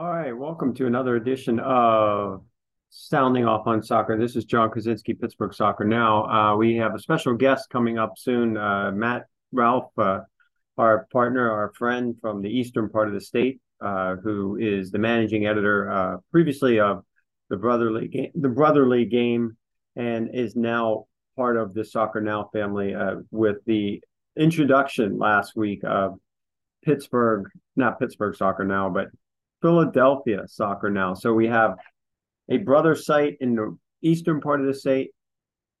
All right, welcome to another edition of Sounding Off on Soccer. This is John Krysinsky, Pittsburgh Soccer Now. Uh, we have a special guest coming up soon, uh, Matt Ralph, uh, our partner, our friend from the eastern part of the state, uh, who is the managing editor uh, previously of the Brotherly Game, the Brotherly Game, and is now part of the Soccer Now family uh, with the introduction last week of Pittsburgh, not Pittsburgh Soccer Now, but Philadelphia Soccer Now. So we have a brother site in the eastern part of the state.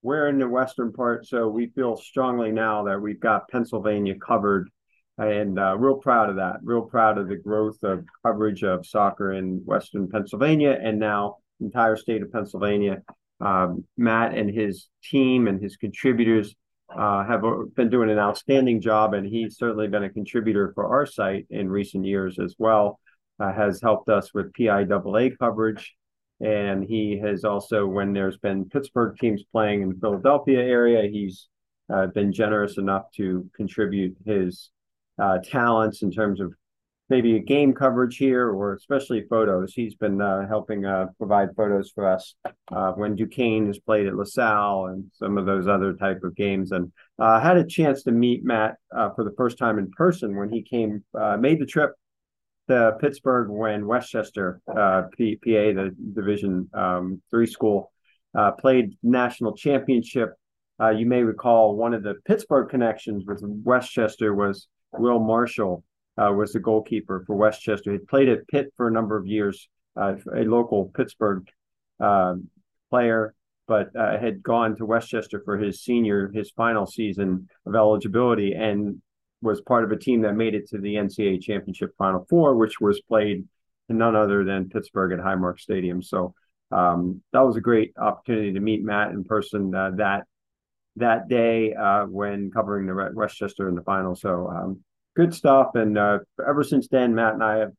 We're in the western part, so we feel strongly now that we've got Pennsylvania covered, and uh, real proud of that. Real proud of the growth of coverage of soccer in western Pennsylvania, and now entire state of Pennsylvania. Um, Matt and his team and his contributors uh, have been doing an outstanding job, and he's certainly been a contributor for our site in recent years as well uh, has helped us with PIAA coverage. And he has also, when there's been Pittsburgh teams playing in the Philadelphia area, he's uh, been generous enough to contribute his uh, talents in terms of maybe a game coverage here or especially photos. He's been uh, helping uh, provide photos for us uh, when Duquesne has played at LaSalle and some of those other type of games. And I had a chance to meet Matt for the first time in person when he came, made the trip the Pittsburgh when West Chester, uh, PA, the Division um, three school, uh, played national championship. Uh, you may recall one of the Pittsburgh connections with West Chester was Will Marshall uh, was the goalkeeper for West Chester. He played at Pitt for a number of years, uh, a local Pittsburgh um, player, but uh, had gone to West Chester for his senior, his final season of eligibility, and was part of a team that made it to the NCAA championship final four, which was played none other than Pittsburgh at Highmark Stadium. So um, that was a great opportunity to meet Matt in person uh, that that day uh, when covering the West Chester in the final. So um, good stuff. And uh, ever since then, Matt and I have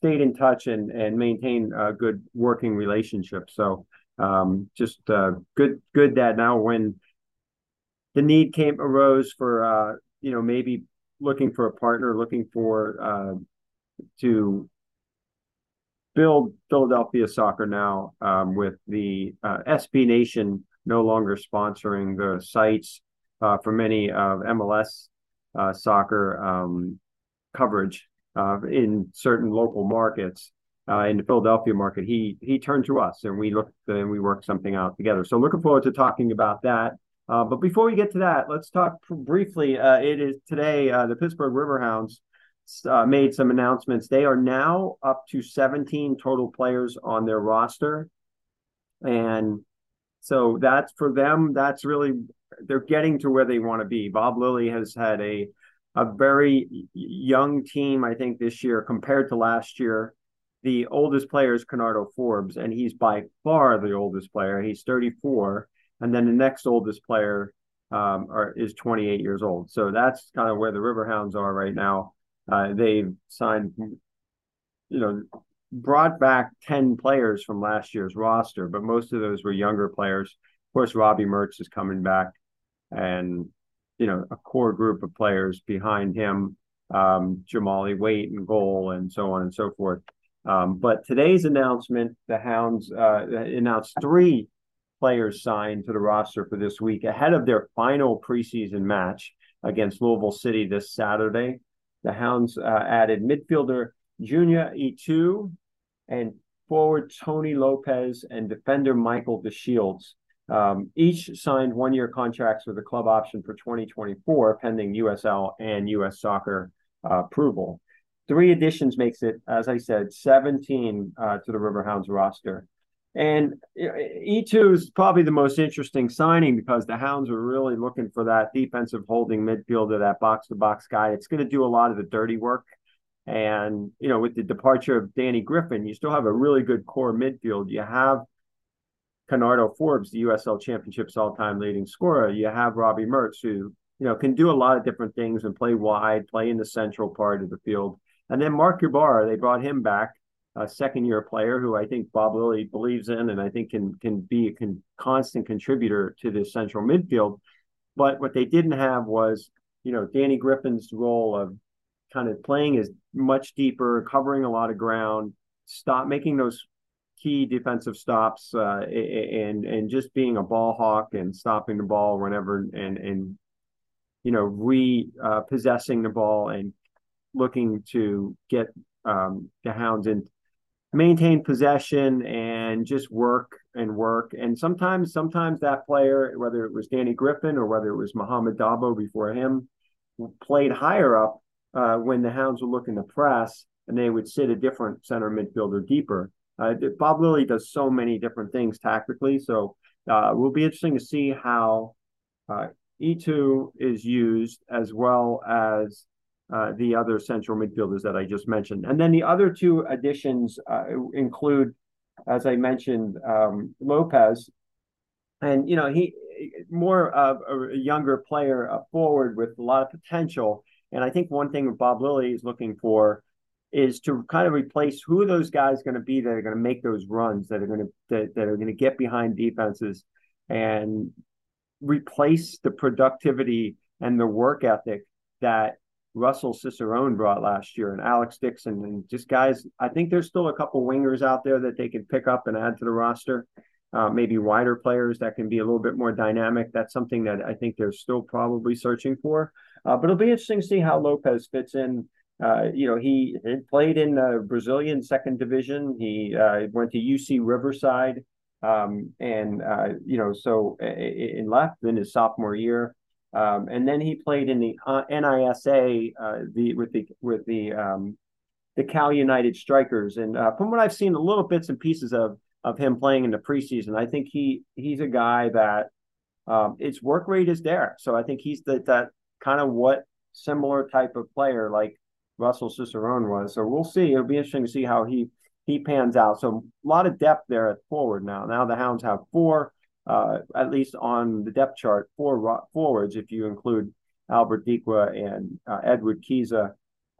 stayed in touch and and maintained a good working relationship. So um, just uh, good good that now when the need came arose for uh, you know, maybe looking for a partner, looking for uh, to build Philadelphia soccer now um, with the uh, SB Nation no longer sponsoring the sites uh, for many of MLS uh, soccer um, coverage uh, in certain local markets. Uh, in the Philadelphia market, he he turned to us and we looked and we worked something out together. So looking forward to talking about that. Uh, but before we get to that, let's talk briefly. Uh, it is today uh, the Pittsburgh Riverhounds uh, made some announcements. They are now up to 17 total players on their roster, and so that's for them. That's really they're getting to where they want to be. Bob Lilley has had a a very young team, I think, this year compared to last year. The oldest player is Kenardo Forbes, and he's by far the oldest player. He's 34 and then the next oldest player um, are, is 28 years old. So that's kind of where the Riverhounds are right now. Uh, they've signed, you know, brought back 10 players from last year's roster, but most of those were younger players. Of course, Robbie Mertz is coming back, and you know, a core group of players behind him, um, Jahmali Waite and goal, and so on and so forth. Um, but today's announcement, the Hounds uh, announced three players signed to the roster for this week ahead of their final preseason match against Louisville City this Saturday. The Hounds uh, added midfielder Junior Etou and forward Tony Lopez and defender Michael DeShields. Um, each signed one year contracts with a club option for 2024, pending USL and US soccer uh, approval. Three additions makes it, as I said, 17 uh, to the Riverhounds roster. And Etou is probably the most interesting signing because the Hounds are really looking for that defensive holding midfielder, that box to box guy. It's going to do a lot of the dirty work. And, you know, with the departure of Danny Griffin, you still have a really good core midfield. You have Kenardo Forbes, the USL Championships all time leading scorer. You have Robbie Mertz, who, you know, can do a lot of different things and play wide, play in the central part of the field. And then Marc Ybarra, they brought him back a second year player who I think Bob Lilley believes in and I think can can be a con- constant contributor to this central midfield. But what they didn't have was, you know, Danny Griffin's role of kind of playing is much deeper, covering a lot of ground, stop making those key defensive stops uh, and and just being a ball hawk and stopping the ball whenever and and you know repossessing uh, the ball and looking to get um, the Hounds in maintain possession and just work and work. And sometimes, sometimes that player, whether it was Danny Griffin or whether it was Mohamed Dabo before him, played higher up uh, when the Hounds were looking to press, and they would sit a different center midfielder deeper. Uh, Bob Lilley does so many different things tactically, so uh, it will be interesting to see how uh, Etou is used as well as uh, the other central midfielders that I just mentioned. And then the other two additions uh, include, as I mentioned, um, Lopez. And, you know, he more of a younger player, a forward with a lot of potential. And I think one thing Bob Lilley is looking for is to kind of replace who those guys going to be that are going to make those runs that are going to that, that are going to get behind defenses and replace the productivity and the work ethic that Russell Cicerone brought last year and Alex Dixon and just guys. I think there's still a couple wingers out there that they can pick up and add to the roster. Uh, maybe wider players that can be a little bit more dynamic. That's something that I think they're still probably searching for. Uh, but it'll be interesting to see how Lopez fits in. Uh, you know, he, he, played in the Brazilian second division. He uh, went to UC Riverside, um, and uh, you know, so in left in his sophomore year. Um, and then he played in the uh, NISA uh, the with the with the um, the Cal United Strikers. And uh, from what I've seen, little bits and pieces of of him playing in the preseason, I think he he's a guy that um, its work rate is there. So I think he's the, that kind of what similar type of player like Russell Cicerone was. So we'll see. It'll be interesting to see how he he pans out. So a lot of depth there at forward now. Now the Hounds have four uh, at least on the depth chart, for forwards, if you include Albert Dikwa and uh, Edward Kiza,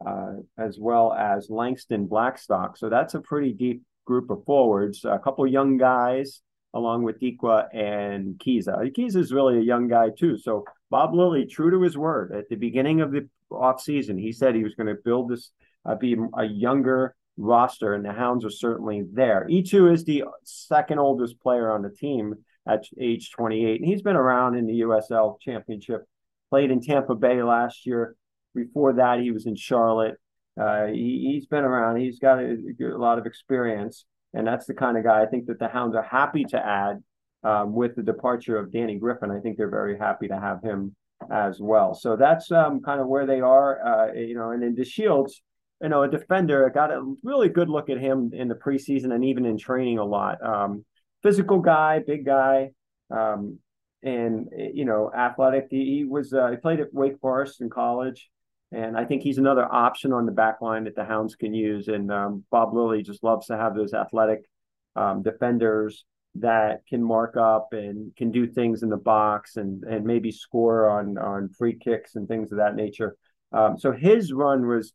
uh, as well as Langston Blackstock. So that's a pretty deep group of forwards. A couple young guys, along with Dikwa and Kiza. Kiza is really a young guy too. So Bob Lilley, true to his word, at the beginning of the offseason, he said he was going to build this, uh, be a younger roster, and the Hounds are certainly there. Etou is the second oldest player on the team at age 28. And he's been around in the USL Championship, played in Tampa Bay last year. Before that, he was in Charlotte. Uh, he, has been around. He's got a, a, lot of experience. And that's the kind of guy I think that the Hounds are happy to add um, with the departure of Danny Griffin. I think they're very happy to have him as well. So that's um, kind of where they are. Uh, you know, and then DeShields, you know, a defender, got a really good look at him in the preseason and even in training a lot. Um, physical guy, big guy, um, and you know, athletic. He, he was uh, he played at Wake Forest in college, and I think he's another option on the back line that the Hounds can use. And um, Bob Lilley just loves to have those athletic um, defenders that can mark up and can do things in the box and and maybe score on on free kicks and things of that nature. Um, so his run was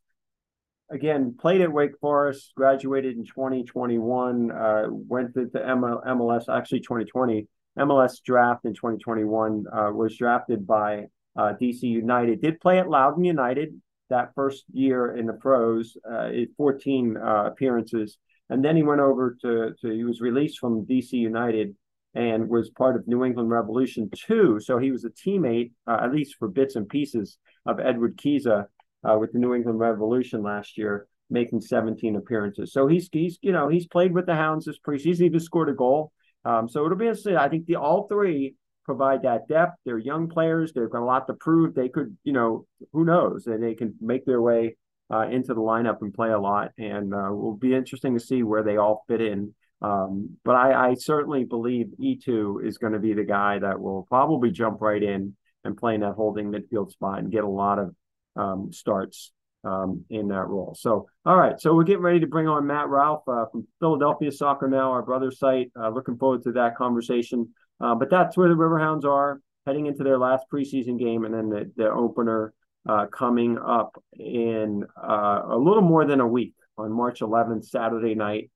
again, played at Wake Forest, graduated in 2021, uh, went to the MLS, actually 2020, MLS draft in 2021, uh, was drafted by uh, DC United, did play at Loudoun United that first year in the pros, uh, 14 uh, appearances. And then he went over to, to, he was released from DC United and was part of New England Revolution 2. So he was a teammate, uh, at least for bits and pieces, of Edward Kiza uh, with the New England Revolution last year, making 17 appearances. So he's he's you know he's played with the Hounds this preseason. He's even scored a goal. Um, so it'll be interesting. I think the all three provide that depth. They're young players. They've got a lot to prove. They could you know who knows and they can make their way uh, into the lineup and play a lot. And uh, will be interesting to see where they all fit in. Um, but I, I certainly believe Etou is going to be the guy that will probably jump right in and play in that holding midfield spot and get a lot of um, starts um, in that role. So, all right. So we're getting ready to bring on Matt Ralph uh, from Philadelphia Soccer Now, our brother site. Uh, looking forward to that conversation. Uh, but that's where the Riverhounds are heading into their last preseason game, and then the, the opener uh, coming up in uh, a little more than a week on March 11th, Saturday night.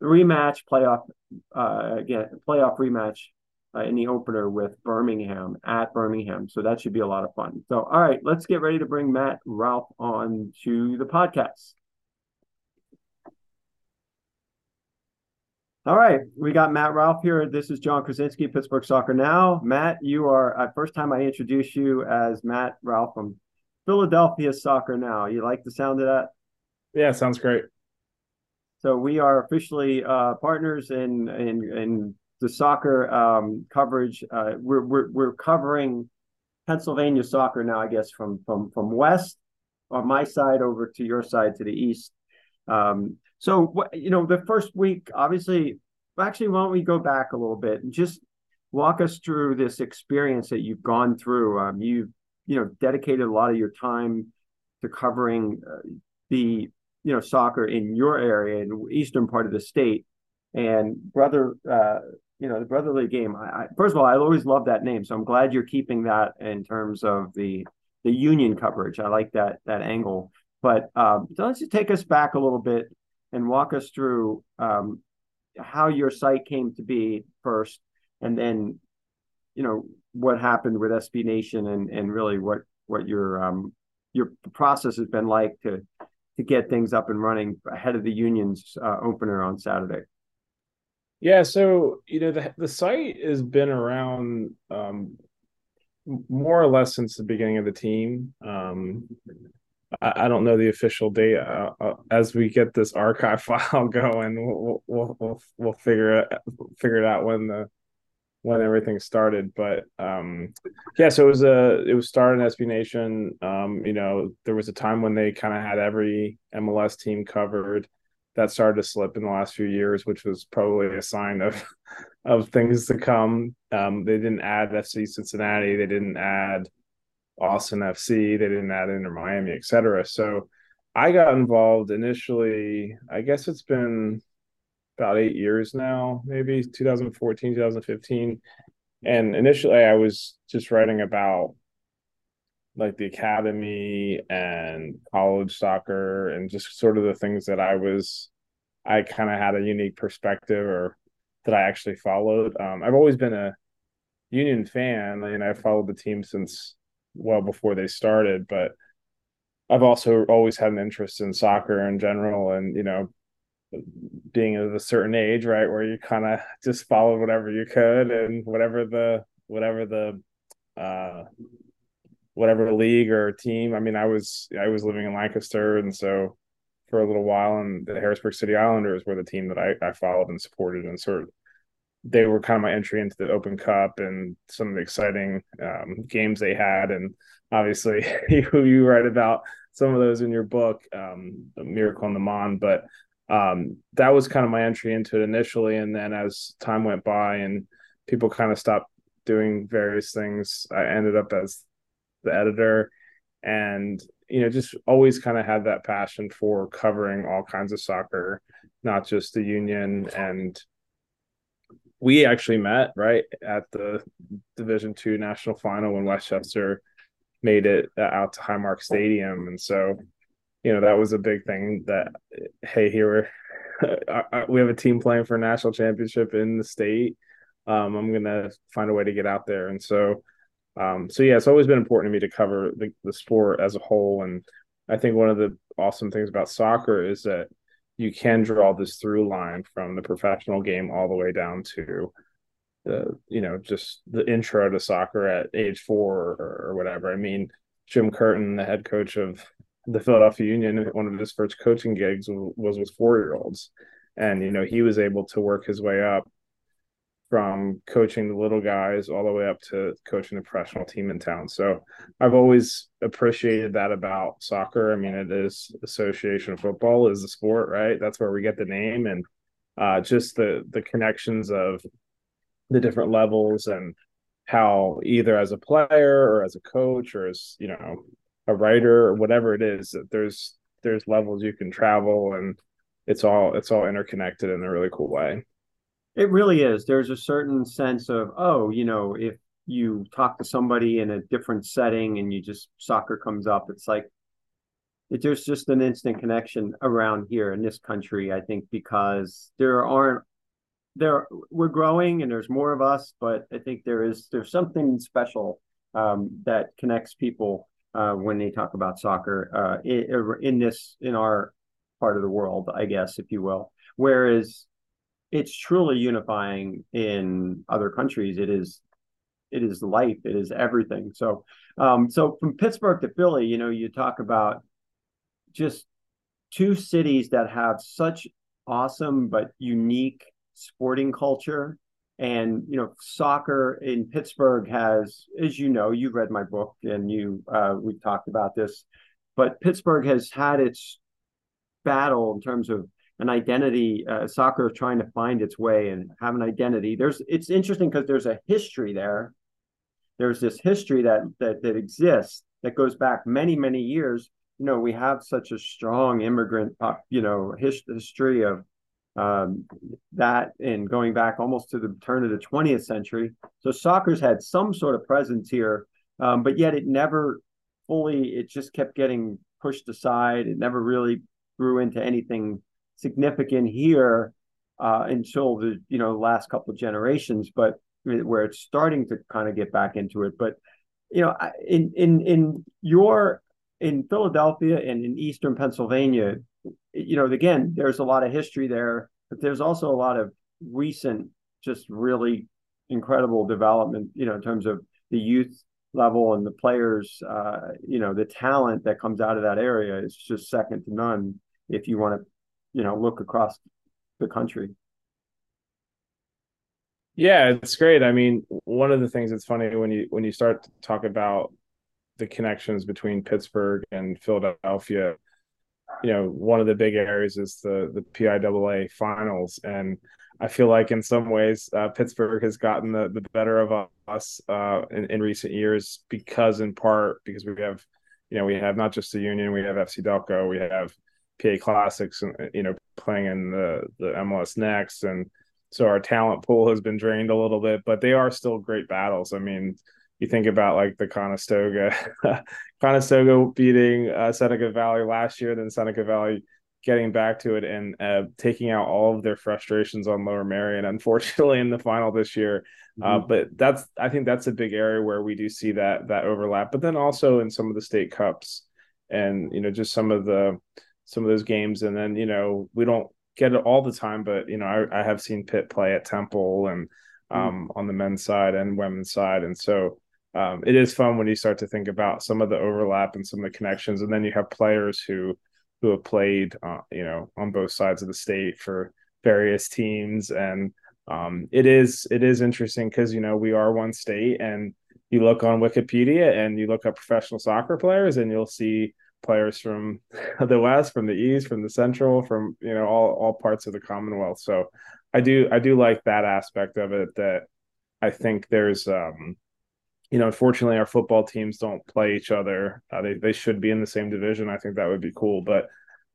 The rematch playoff uh, again, playoff rematch uh, in the opener with Birmingham at Birmingham. So that should be a lot of fun. So, all right, let's get ready to bring Matt Ralph on to the podcast. All right, we got Matt Ralph here. This is John Krysinsky, Pittsburgh Soccer Now. Matt, you are uh, first time I introduce you as Matt Ralph from Philadelphia Soccer Now. You like the sound of that? Yeah, sounds great. So we are officially uh, partners in in in the soccer um, coverage. Uh, we're, we're we're covering Pennsylvania soccer now, I guess, from from from west on my side over to your side to the east. Um, so you know, the first week, obviously, actually, why don't we go back a little bit and just walk us through this experience that you've gone through? Um, you've you know dedicated a lot of your time to covering uh, the you know soccer in your area in eastern part of the state and brother uh, you know the brotherly game. I, I, first of all i always love that name so i'm glad you're keeping that in terms of the the union coverage. I like that that angle. But um, so let's just take us back a little bit and walk us through um, how your site came to be first and then you know what happened with sb nation and and really what what your um your process has been like to to get things up and running ahead of the union's uh, opener on Saturday? Yeah, so you know the the site has been around um, more or less since the beginning of the team. Um, I, I, don't know the official date. Uh, uh, as we get this archive file going, we'll we'll we'll, we'll figure it figure it out when the when everything started. But um, yeah, so it was a it was started in SB Nation. Um, you know, there was a time when they kind of had every MLS team covered. That started to slip in the last few years, which was probably a sign of of things to come. Um, they didn't add FC Cincinnati. They didn't add Austin FC. They didn't add Inter Miami, etc. So I got involved initially. I guess it's been about eight years now, maybe 2014, 2015. And initially, I was just writing about like the academy and college soccer and just sort of the things that I was, I kind of had a unique perspective or that I actually followed. Um, I've always been a Union fan and I followed the team since well before they started, but I've also always had an interest in soccer in general and, you know, being of a certain age, right, where you kind of just followed whatever you could and whatever the whatever the uh whatever league or team. I mean, I was I was living in Lancaster, and so for a little while, and the Harrisburg City Islanders were the team that I, I followed and supported, and sort of they were kind of my entry into the Open Cup and some of the exciting um, games they had, and obviously you, you write about some of those in your book, um, Miracle on the Mon, but um, that was kind of my entry into it initially. And then as time went by and people kind of stopped doing various things, I ended up as the editor and, you know, just always kind of had that passion for covering all kinds of soccer, not just the union. And we actually met right at the Division two national final when West Chester made it out to Highmark Stadium. And so you know that was a big thing that hey here we have a team playing for a national championship in the state um, i'm gonna find a way to get out there and so um, so yeah it's always been important to me to cover the, the sport as a whole and i think one of the awesome things about soccer is that you can draw this through line from the professional game all the way down to the you know just the intro to soccer at age four or, or whatever i mean jim curtin the head coach of the Philadelphia Union, one of his first coaching gigs was with four year olds. And, you know, he was able to work his way up from coaching the little guys all the way up to coaching the professional team in town. So I've always appreciated that about soccer. I mean, it is association football is the sport, right? That's where we get the name and uh, just the the connections of the different levels and how either as a player or as a coach or as you know a writer or whatever it is that there's there's levels you can travel and it's all it's all interconnected in a really cool way it really is there's a certain sense of oh you know if you talk to somebody in a different setting and you just soccer comes up it's like it, there's just an instant connection around here in this country i think because there aren't there we're growing and there's more of us but i think there is there's something special um, that connects people uh, when they talk about soccer uh, in, in, this in our part of the world, I guess, if you will. Whereas it's truly unifying in other countries. It is it is life. It is everything. So um, so from Pittsburgh to Philly, you know, you talk about just two cities that have such awesome but unique sporting culture and you know soccer in pittsburgh has as you know you read my book and you uh, we've talked about this but pittsburgh has had its battle in terms of an identity uh, soccer trying to find its way and have an identity there's it's interesting because there's a history there there's this history that that that exists that goes back many many years you know we have such a strong immigrant you know his, history of um, that and going back almost to the turn of the 20th century. So soccer's had some sort of presence here, um, but yet it never fully, it just kept getting pushed aside. It never really grew into anything significant here uh, until the you know last couple of generations, but where it's starting to kind of get back into it. But you know, in in in your in Philadelphia and in Eastern Pennsylvania, you know, again, there's a lot of history there, but there's also a lot of recent, just really incredible development, you know, in terms of the youth level and the players, uh, you know, the talent that comes out of that area is just second to none if you want to, you know, look across the country. Yeah, it's great. I mean, one of the things that's funny when you when you start to talk about the connections between Pittsburgh and Philadelphia, you know, one of the big areas is the the PIAA finals, and I feel like in some ways uh, Pittsburgh has gotten the, the better of us uh, in, in recent years because, in part, because we have, you know, we have not just the Union, we have FC Delco, we have PA Classics, and you know, playing in the the MLS Next, and so our talent pool has been drained a little bit, but they are still great battles. I mean, you think about like the Conestoga, Conestoga beating uh, Seneca Valley last year, then Seneca Valley getting back to it and uh, taking out all of their frustrations on Lower Merion. Unfortunately, in the final this year, uh, mm-hmm. uh, but that's I think that's a big area where we do see that that overlap. But then also in some of the state cups, and you know just some of the some of those games, and then you know we don't get it all the time, but you know I, I have seen Pitt play at Temple and mm-hmm. um, mm-hmm. on the men's side and women's side, and so um, it is fun when you start to think about some of the overlap and some of the connections, and then you have players who who have played, uh, you know, on both sides of the state for various teams, and um, it is it is interesting because you know we are one state, and you look on Wikipedia and you look up professional soccer players, and you'll see players from the west, from the east, from the central, from you know all all parts of the Commonwealth. So I do I do like that aspect of it that I think there's um you know, unfortunately, our football teams don't play each other. Uh, they they should be in the same division. I think that would be cool, but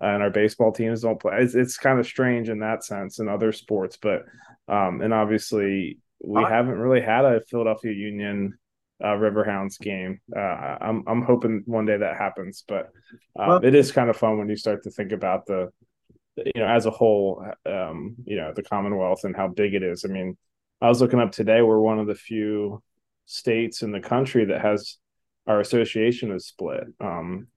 uh, and our baseball teams don't play. It's, it's kind of strange in that sense in other sports, but um, and obviously we haven't really had a Philadelphia Union uh, Riverhounds game. Uh, I'm I'm hoping one day that happens, but um, well, it is kind of fun when you start to think about the, you know, as a whole, um, you know, the Commonwealth and how big it is. I mean, I was looking up today. We're one of the few states in the country that has our association is split. Um,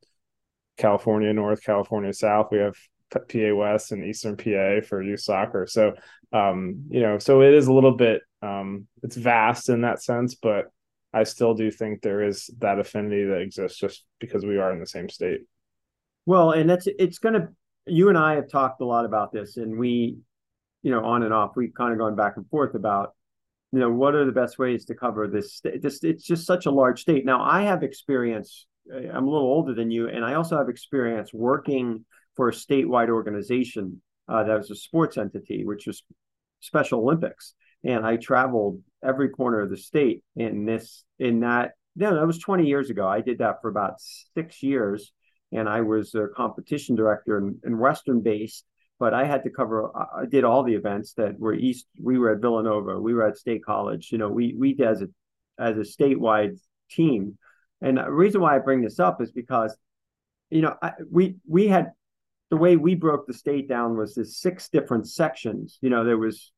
California North, California South. We have PA West and Eastern PA for youth soccer. So, um, you know, so it is a little bit, um, it's vast in that sense, but I still do think there is that affinity that exists just because we are in the same state. Well, and that's, it's going to, you and I have talked a lot about this and we, you know, on and off, we've kind of gone back and forth about you know what are the best ways to cover this this it's just such a large state now i have experience uh, i'm a little older than you and i also have experience working for a statewide organization uh, that was a sports entity which was special olympics and i traveled every corner of the state in this in that no that was 20 years ago i did that for about six years and i was a competition director in western based but I had to cover. I did all the events that were east. We were at Villanova. We were at State College. You know, we we as a as a statewide team. And the reason why I bring this up is because, you know, I, we we had the way we broke the state down was this six different sections. You know, there was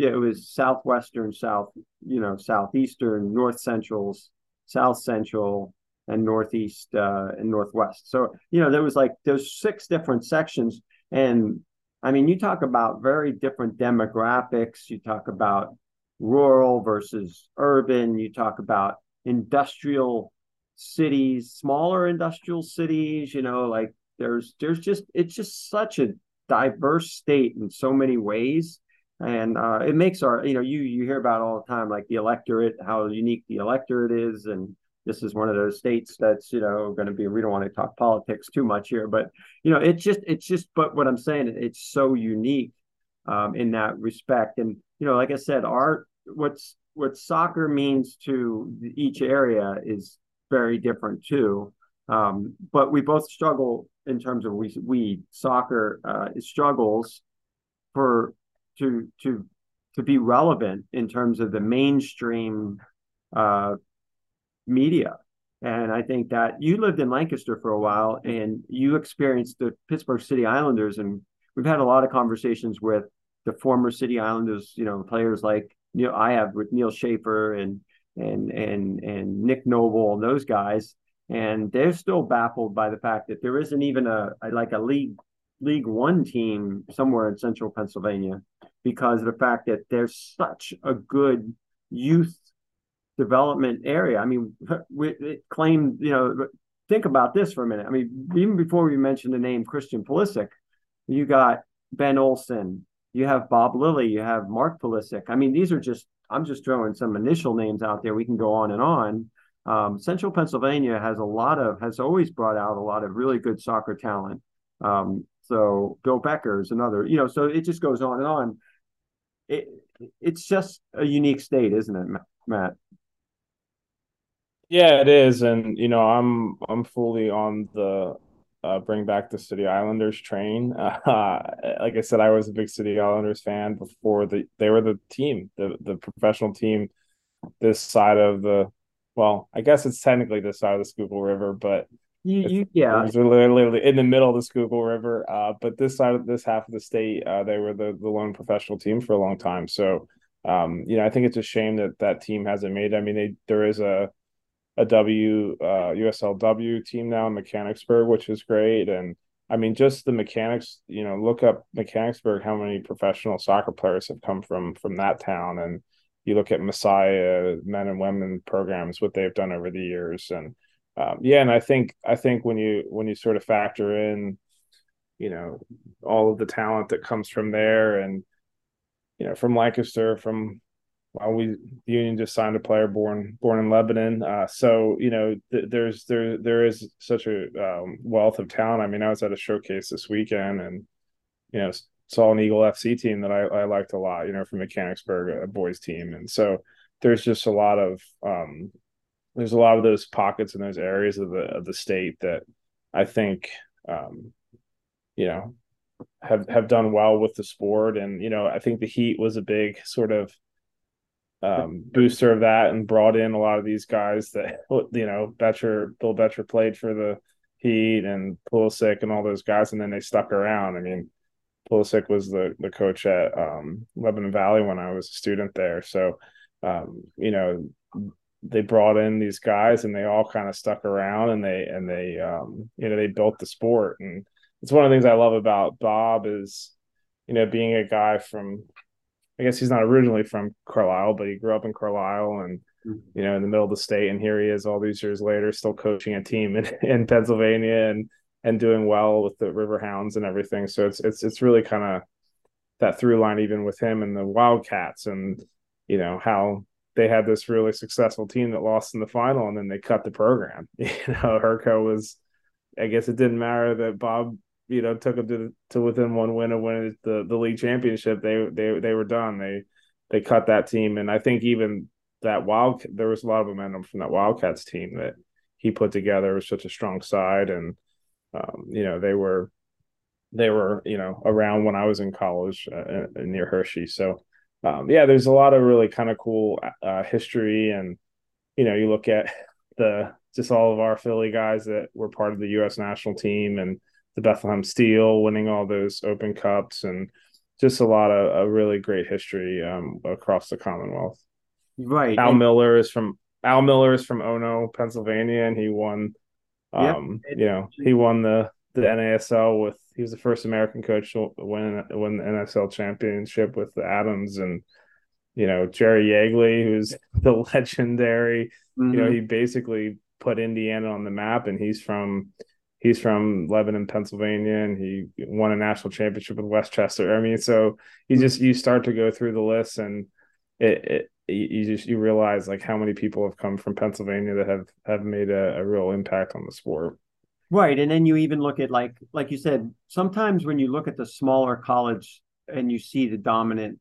yeah, it was southwestern, south, you know, southeastern, north central, south central, and northeast uh, and northwest. So you know, there was like those six different sections, and I mean, you talk about very different demographics. You talk about rural versus urban. You talk about industrial cities, smaller industrial cities, you know, like there's there's just it's just such a diverse state in so many ways. And uh, it makes our, you know, you you hear about all the time, like the electorate, how unique the electorate is, and this is one of those states that's you know going to be we don't want to talk politics too much here but you know it's just it's just but what i'm saying it's so unique um, in that respect and you know like i said our what's what soccer means to each area is very different too. Um, but we both struggle in terms of we we soccer uh, struggles for to to to be relevant in terms of the mainstream uh, media. And I think that you lived in Lancaster for a while and you experienced the Pittsburgh City Islanders. And we've had a lot of conversations with the former City Islanders, you know, players like you know, I have with Neil Schaefer and and and and Nick Noble and those guys, and they're still baffled by the fact that there isn't even a, a like a league League One team somewhere in Central Pennsylvania because of the fact that there's such a good youth development area. I mean, we claim you know think about this for a minute. I mean, even before we mentioned the name Christian Pulisic, you got Ben Olsen, you have Bob Lilley, you have Mark Pulisic. I mean, these are just I'm just throwing some initial names out there. We can go on and on. Um, Central Pennsylvania has a lot of has always brought out a lot of really good soccer talent. Um, so Bill Becker is another, you know, so it just goes on and on. It it's just a unique state, isn't it, Matt? Yeah, it is, and you know, I'm I'm fully on the uh, bring back the City Islanders train. Uh, like I said, I was a big City Islanders fan before the they were the team, the the professional team this side of the well, I guess it's technically this side of the Schuylkill River, but you, you yeah, it's literally in the middle of the Schuylkill River. Uh, but this side of this half of the state, uh, they were the the lone professional team for a long time. So, um, you know, I think it's a shame that that team hasn't made. I mean, they there is a a W uh, USLW team now in Mechanicsburg, which is great. And I mean, just the mechanics. You know, look up Mechanicsburg. How many professional soccer players have come from from that town? And you look at Messiah men and women programs, what they've done over the years, and um, yeah. And I think I think when you when you sort of factor in, you know, all of the talent that comes from there, and you know, from Lancaster, from well, we the union just signed a player born born in Lebanon. Uh, so you know, th- there's there there is such a um, wealth of talent. I mean, I was at a showcase this weekend, and you know, saw an Eagle FC team that I, I liked a lot. You know, from Mechanicsburg, a boys team, and so there's just a lot of um, there's a lot of those pockets in those areas of the of the state that I think um, you know have have done well with the sport, and you know, I think the Heat was a big sort of um, booster of that and brought in a lot of these guys that you know Betcher, Bill Betcher played for the Heat and Pulisic and all those guys, and then they stuck around. I mean, Pulisic was the the coach at um, Lebanon Valley when I was a student there, so um, you know they brought in these guys and they all kind of stuck around and they and they um, you know they built the sport and it's one of the things I love about Bob is you know being a guy from I guess he's not originally from Carlisle, but he grew up in Carlisle and mm-hmm. you know in the middle of the state, and here he is all these years later, still coaching a team in, in Pennsylvania and and doing well with the River Hounds and everything. So it's it's it's really kind of that through line even with him and the Wildcats and you know how they had this really successful team that lost in the final and then they cut the program. You know, Herco was I guess it didn't matter that Bob you know took them to to within one win of winning the the league championship, they they they were done. They they cut that team, and I think even that wild there was a lot of momentum from that Wildcats team that he put together was such a strong side, and um, you know they were they were you know around when I was in college uh, near Hershey. So um, yeah, there's a lot of really kind of cool uh, history, and you know you look at the just all of our Philly guys that were part of the U.S. national team, and the Bethlehem Steel, winning all those Open Cups, and just a lot of a really great history um, across the Commonwealth. Right. Al and, Miller is from Al Miller is from Ono, Pennsylvania, and he won. Um, yep. you know, he won the the NASL with he was the first American coach to win win the NSL championship with the Atoms and you know Jerry Yeagley, who's the legendary. Mm-hmm. You know, mm-hmm. he basically put Indiana on the map, and he's from he's from Lebanon, Pennsylvania, and he won a national championship with West Chester. I mean, so you just you start to go through the list, and it, it you just you realize like how many people have come from Pennsylvania that have have made a, a real impact on the sport. Right, and then you even look at like like you said, sometimes when you look at the smaller college and you see the dominant,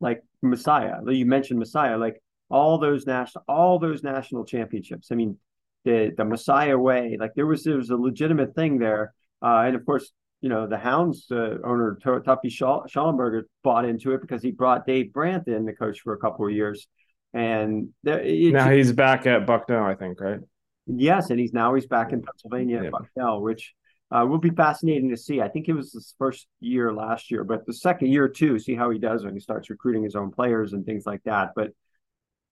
like Messiah, you mentioned Messiah, like all those national all those national championships. I mean, the the Messiah way, like there was there was a legitimate thing there, uh, and of course you know, the Hounds uh, owner Tuffy Shallenberger bought into it because he brought Dave Brandt in to coach for a couple of years, and it, now he's back at Bucknell, I think, right? Yes, and he's now he's back in Pennsylvania yeah. at Bucknell, which uh, will be fascinating to see. I think it was his first year last year, but the second year too, see how he does when he starts recruiting his own players and things like that. But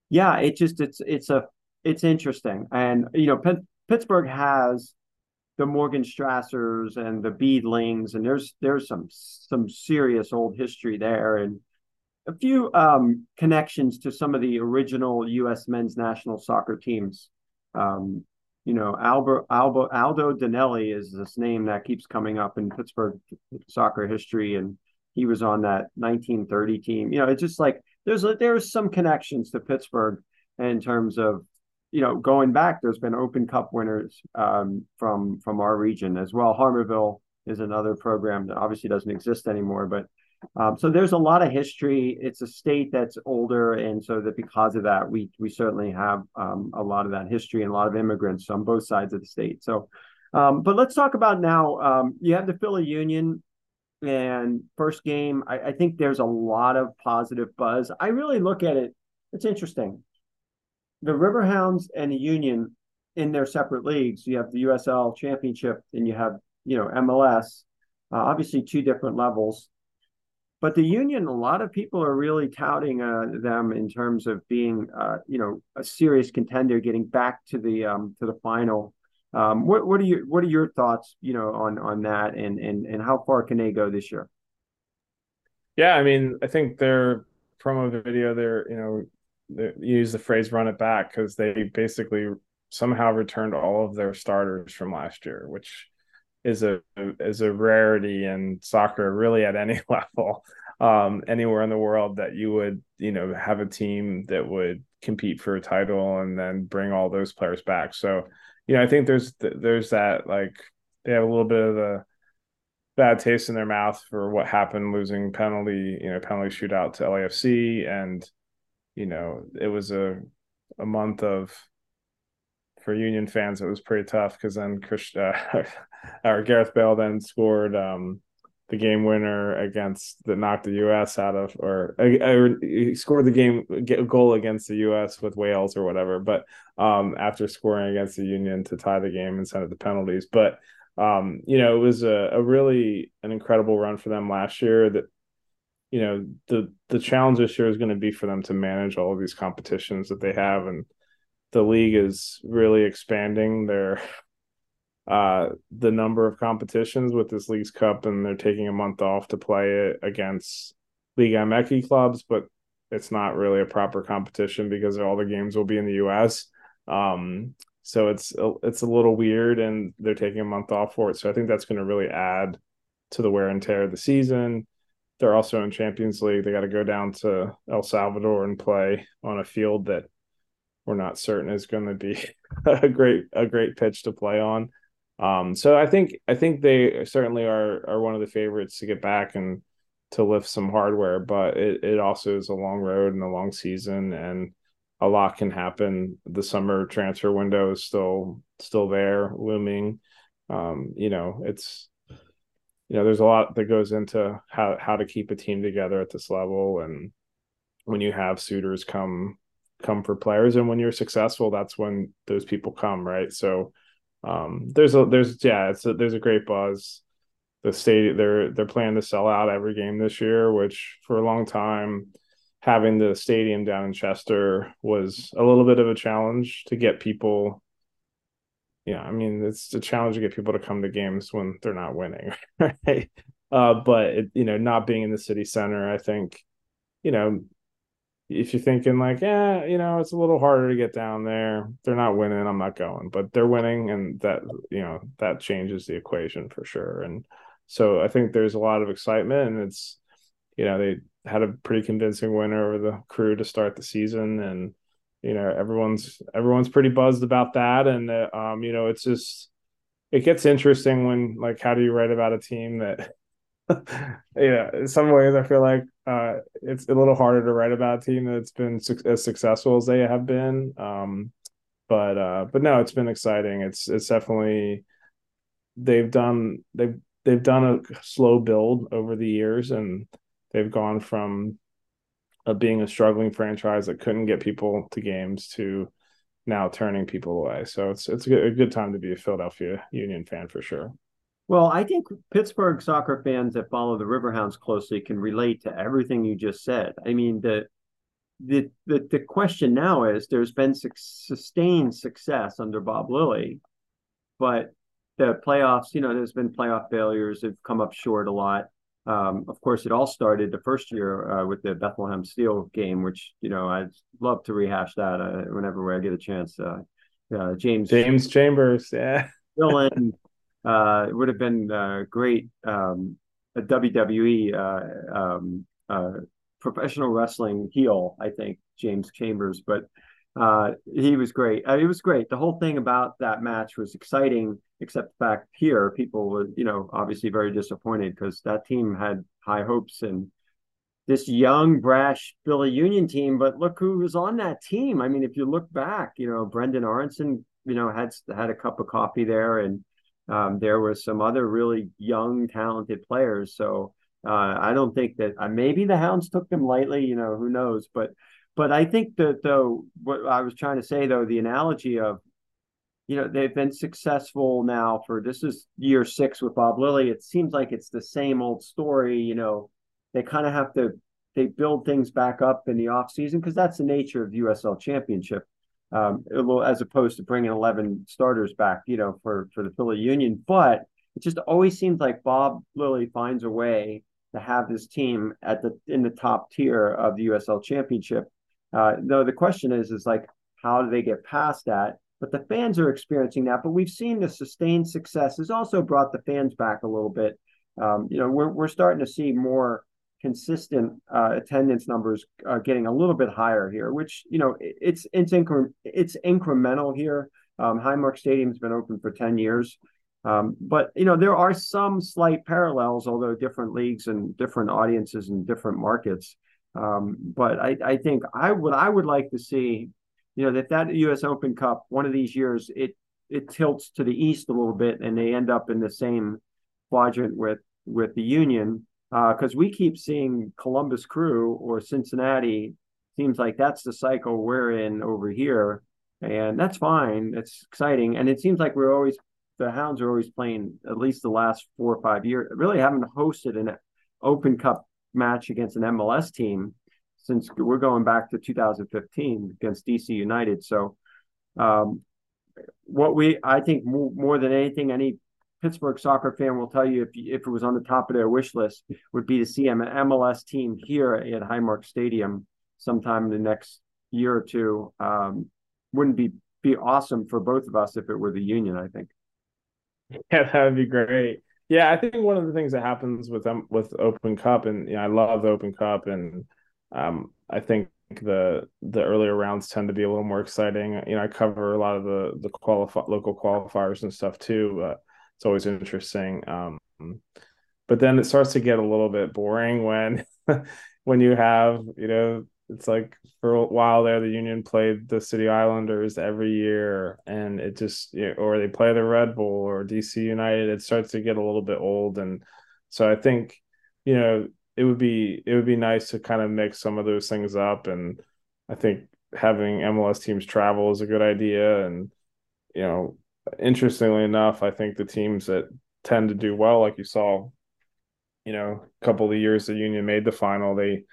yeah, it just it's it's a it's interesting, and you know, P- Pittsburgh has the Morgan Strassers and the Beadlings, and there's there's some some serious old history there, and a few um, connections to some of the original U.S. men's national soccer teams. Um, you know, Albert, Albo, Aldo Donelli is this name that keeps coming up in Pittsburgh soccer history, and he was on that 1930 team. You know, it's just like there's there's some connections to Pittsburgh in terms of you know, going back, there's been Open Cup winners um, from from our region as well. Harmarville is another program that obviously doesn't exist anymore, but um, so there's a lot of history. It's a state that's older, and so that because of that, we we certainly have um, a lot of that history and a lot of immigrants on both sides of the state. So, um, but let's talk about now. Um, you have the Philly Union, and first game. I, I think there's a lot of positive buzz. I really look at it. It's interesting the Riverhounds and the Union in their separate leagues. You have the USL Championship, and you have you know MLS. Uh, obviously, two different levels. But the Union, a lot of people are really touting uh, them in terms of being, uh, you know, a serious contender, getting back to the um, to the final. Um, what what are your what are your thoughts, you know, on on that, and and and how far can they go this year? Yeah, I mean, I think their promo video, they're you know use the phrase "run it back" because they basically somehow returned all of their starters from last year, which is a is a rarity in soccer, really at any level, um, anywhere in the world that you would you know have a team that would compete for a title and then bring all those players back. So, you know, I think there's there's that like they have a little bit of a bad taste in their mouth for what happened losing penalty you know penalty shootout to LAFC and you know, it was a a month of for Union fans. It was pretty tough because then Chris, uh, or Gareth Bale then scored um, the game winner against that knocked the U.S. out of, or, or he scored the game goal against the U.S. with Wales or whatever. But um, after scoring against the Union to tie the game and send it to penalties, but um, you know, it was a, a really an incredible run for them last year that you know the the challenge this year is going to be for them to manage all of these competitions that they have and the league is really expanding their uh the number of competitions with this Leagues Cup and they're taking a month off to play it against Liga MX clubs but it's not really a proper competition because all the games will be in the US um so it's it's a little weird and they're taking a month off for it so I think that's going to really add to the wear and tear of the season they're also in Champions League. They got to go down to El Salvador and play on a field that we're not certain is going to be a great a great pitch to play on. Um, so I think I think they certainly are are one of the favorites to get back and to lift some hardware, but it, it also is a long road and a long season and a lot can happen. The summer transfer window is still still there looming. Um, you know, it's you know, there's a lot that goes into how how to keep a team together at this level, and when you have suitors come come for players, and when you're successful, that's when those people come, right? So um, there's a there's yeah, it's a, there's a great buzz. The state they're they're planning to sell out every game this year, which for a long time having the stadium down in Chester was a little bit of a challenge to get people yeah, I mean, it's a challenge to get people to come to games when they're not winning, right? Uh, but it, you know, not being in the city center, I think, you know, if you're thinking like, yeah, you know, it's a little harder to get down there. They're not winning. I'm not going, but they're winning, and that you know that changes the equation for sure. And so I think there's a lot of excitement, and it's you know they had a pretty convincing winner over the crew to start the season, and you know everyone's everyone's pretty buzzed about that, and uh, um you know it's just it gets interesting when like how do you write about a team that yeah, in some ways, I feel like uh, it's a little harder to write about a team that's been su- as successful as they have been. Um, but uh, but no, it's been exciting. It's it's definitely they've done they've they've done a slow build over the years, and they've gone from uh, being a struggling franchise that couldn't get people to games to now turning people away. So it's it's a good, a good time to be a Philadelphia Union fan for sure. Well, I think Pittsburgh soccer fans that follow the Riverhounds closely can relate to everything you just said. I mean, the the the, the question now is there's been su- sustained success under Bob Lilley, but the playoffs, you know, there's been playoff failures. They've come up short a lot. Um, of course, it all started the first year uh, with the Bethlehem Steel game, which you know I'd love to rehash that uh, whenever I get a chance. Uh, uh James James Chambers, yeah, Dylan uh, it would have been uh, great um, a WWE uh, um, uh, professional wrestling heel, I think James Chambers, but uh, he was great. It was great. The whole thing about that match was exciting, except the fact here people were, you know, obviously very disappointed because that team had high hopes and this young, brash Philly Union team. But look who was on that team. I mean, if you look back, you know, Brendan Aaronson, you know, had had a cup of coffee there and um, there were some other really young, talented players. So uh, I don't think that uh, maybe the Hounds took them lightly. You know, who knows? But but I think that though what I was trying to say though the analogy of you know they've been successful now for this is year six with Bob Lilley. It seems like it's the same old story. You know, they kind of have to they build things back up in the off season because that's the nature of USL Championship um, as opposed to bringing 11 starters back, you know, for, for the Philly Union. But it just always seems like Bob Lilley finds a way to have this team at the in the top tier of the USL Championship. Uh, though the question is, is like, how do they get past that? But the fans are experiencing that. But we've seen the sustained success has also brought the fans back a little bit. Um, you know, we're we're starting to see more consistent uh, attendance numbers uh, getting a little bit higher here, which you know it's it's incre- it's incremental here. Um, Highmark Stadium's been open for ten years, um, but you know there are some slight parallels, although different leagues and different audiences and different markets. Um, but I, I think I would I would like to see, you know, that that U.S. Open Cup one of these years it it tilts to the east a little bit and they end up in the same quadrant with with the Union because uh, we keep seeing Columbus Crew or Cincinnati. Seems like that's the cycle we're in over here, and that's fine. It's exciting, and it seems like we're always the Hounds are always playing at least the last four or five years. Really haven't hosted an Open Cup match against an MLS team since we're going back to 2015 against DC United. So, um, what we I think more, more than anything, any Pittsburgh soccer fan will tell you if if it was on the top of their wish list would be to see an MLS team here at Highmark Stadium sometime in the next year or two. Um, wouldn't be be awesome for both of us if it were the Union. I think. Yeah, that would be great. Yeah, I think one of the things that happens with them with Open Cup, and you know, I love the Open Cup, and um, I think the the earlier rounds tend to be a little more exciting. You know, I cover a lot of the the qualify local qualifiers and stuff too. But it's always interesting. Um, but then it starts to get a little bit boring when when you have you know it's like for a while there the union played the city islanders every year and it just you know, or they play the red bull or dc united it starts to get a little bit old and so i think you know it would be it would be nice to kind of mix some of those things up and i think having mls teams travel is a good idea and you know interestingly enough, I think the teams that tend to do well, like you saw, you know, a couple of years the Union made the final, they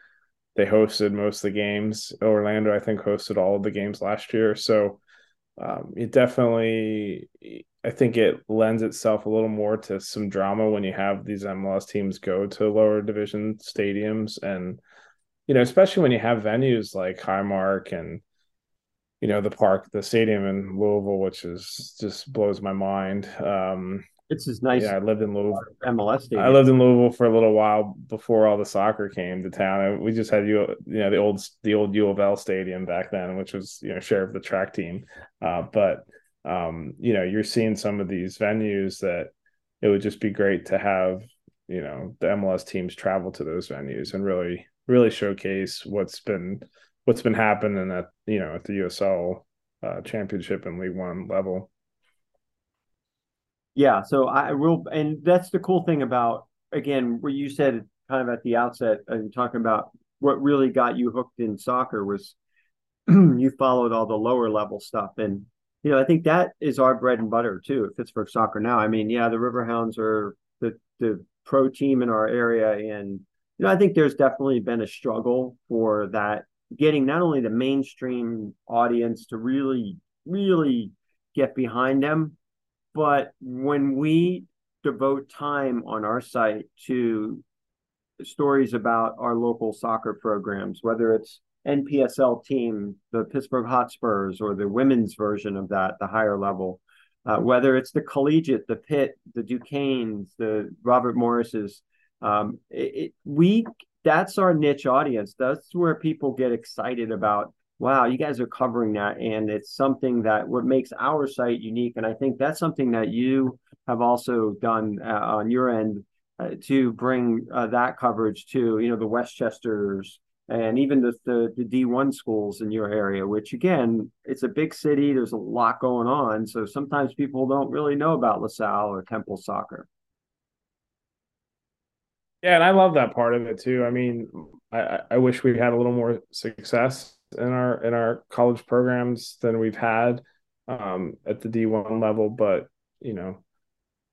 they hosted most of the games. Orlando, I think, hosted all of the games last year. So um, it definitely I think it lends itself a little more to some drama when you have these MLS teams go to lower division stadiums and you know, especially when you have venues like Highmark and you know the park, the stadium in Louisville, which is just blows my mind. Um, it's as nice. Yeah, I lived in Louisville. MLS stadium. I lived in Louisville for a little while before all the soccer came to town. We just had you, you know, the old the old U of L stadium back then, which was you know share of the track team. Uh, but um, you know, you're seeing some of these venues that it would just be great to have, you know, the MLS teams travel to those venues and really really showcase what's been what's been happening at you know at the USL uh, championship and League One level. Yeah, so I will, and that's the cool thing about again, where you said kind of at the outset, and talking about what really got you hooked in soccer was you followed all the lower level stuff, and you know I think that is our bread and butter too at Pittsburgh Soccer now. I mean, yeah, the Riverhounds are the the pro team in our area, and you know I think there's definitely been a struggle for that getting not only the mainstream audience to really really get behind them but when we devote time on our site to stories about our local soccer programs, whether it's NPSL team, the Pittsburgh Hotspurs, or the women's version of that, the higher level, uh, whether it's the collegiate, the Pitt, the Duquesnes, the Robert Morris's, um, it, it, we that's our niche audience. That's where people get excited about wow, you guys are covering that. And it's something that what makes our site unique. And I think that's something that you have also done uh, on your end uh, to bring uh, that coverage to, you know, the West Chesters and even the, the, the D1 schools in your area, which again, it's a big city. There's a lot going on. So sometimes people don't really know about LaSalle or Temple soccer. Yeah, and I love that part of it too. I mean, I, I wish we had a little more success in our in our college programs than we've had um, at the D1 level, but you know,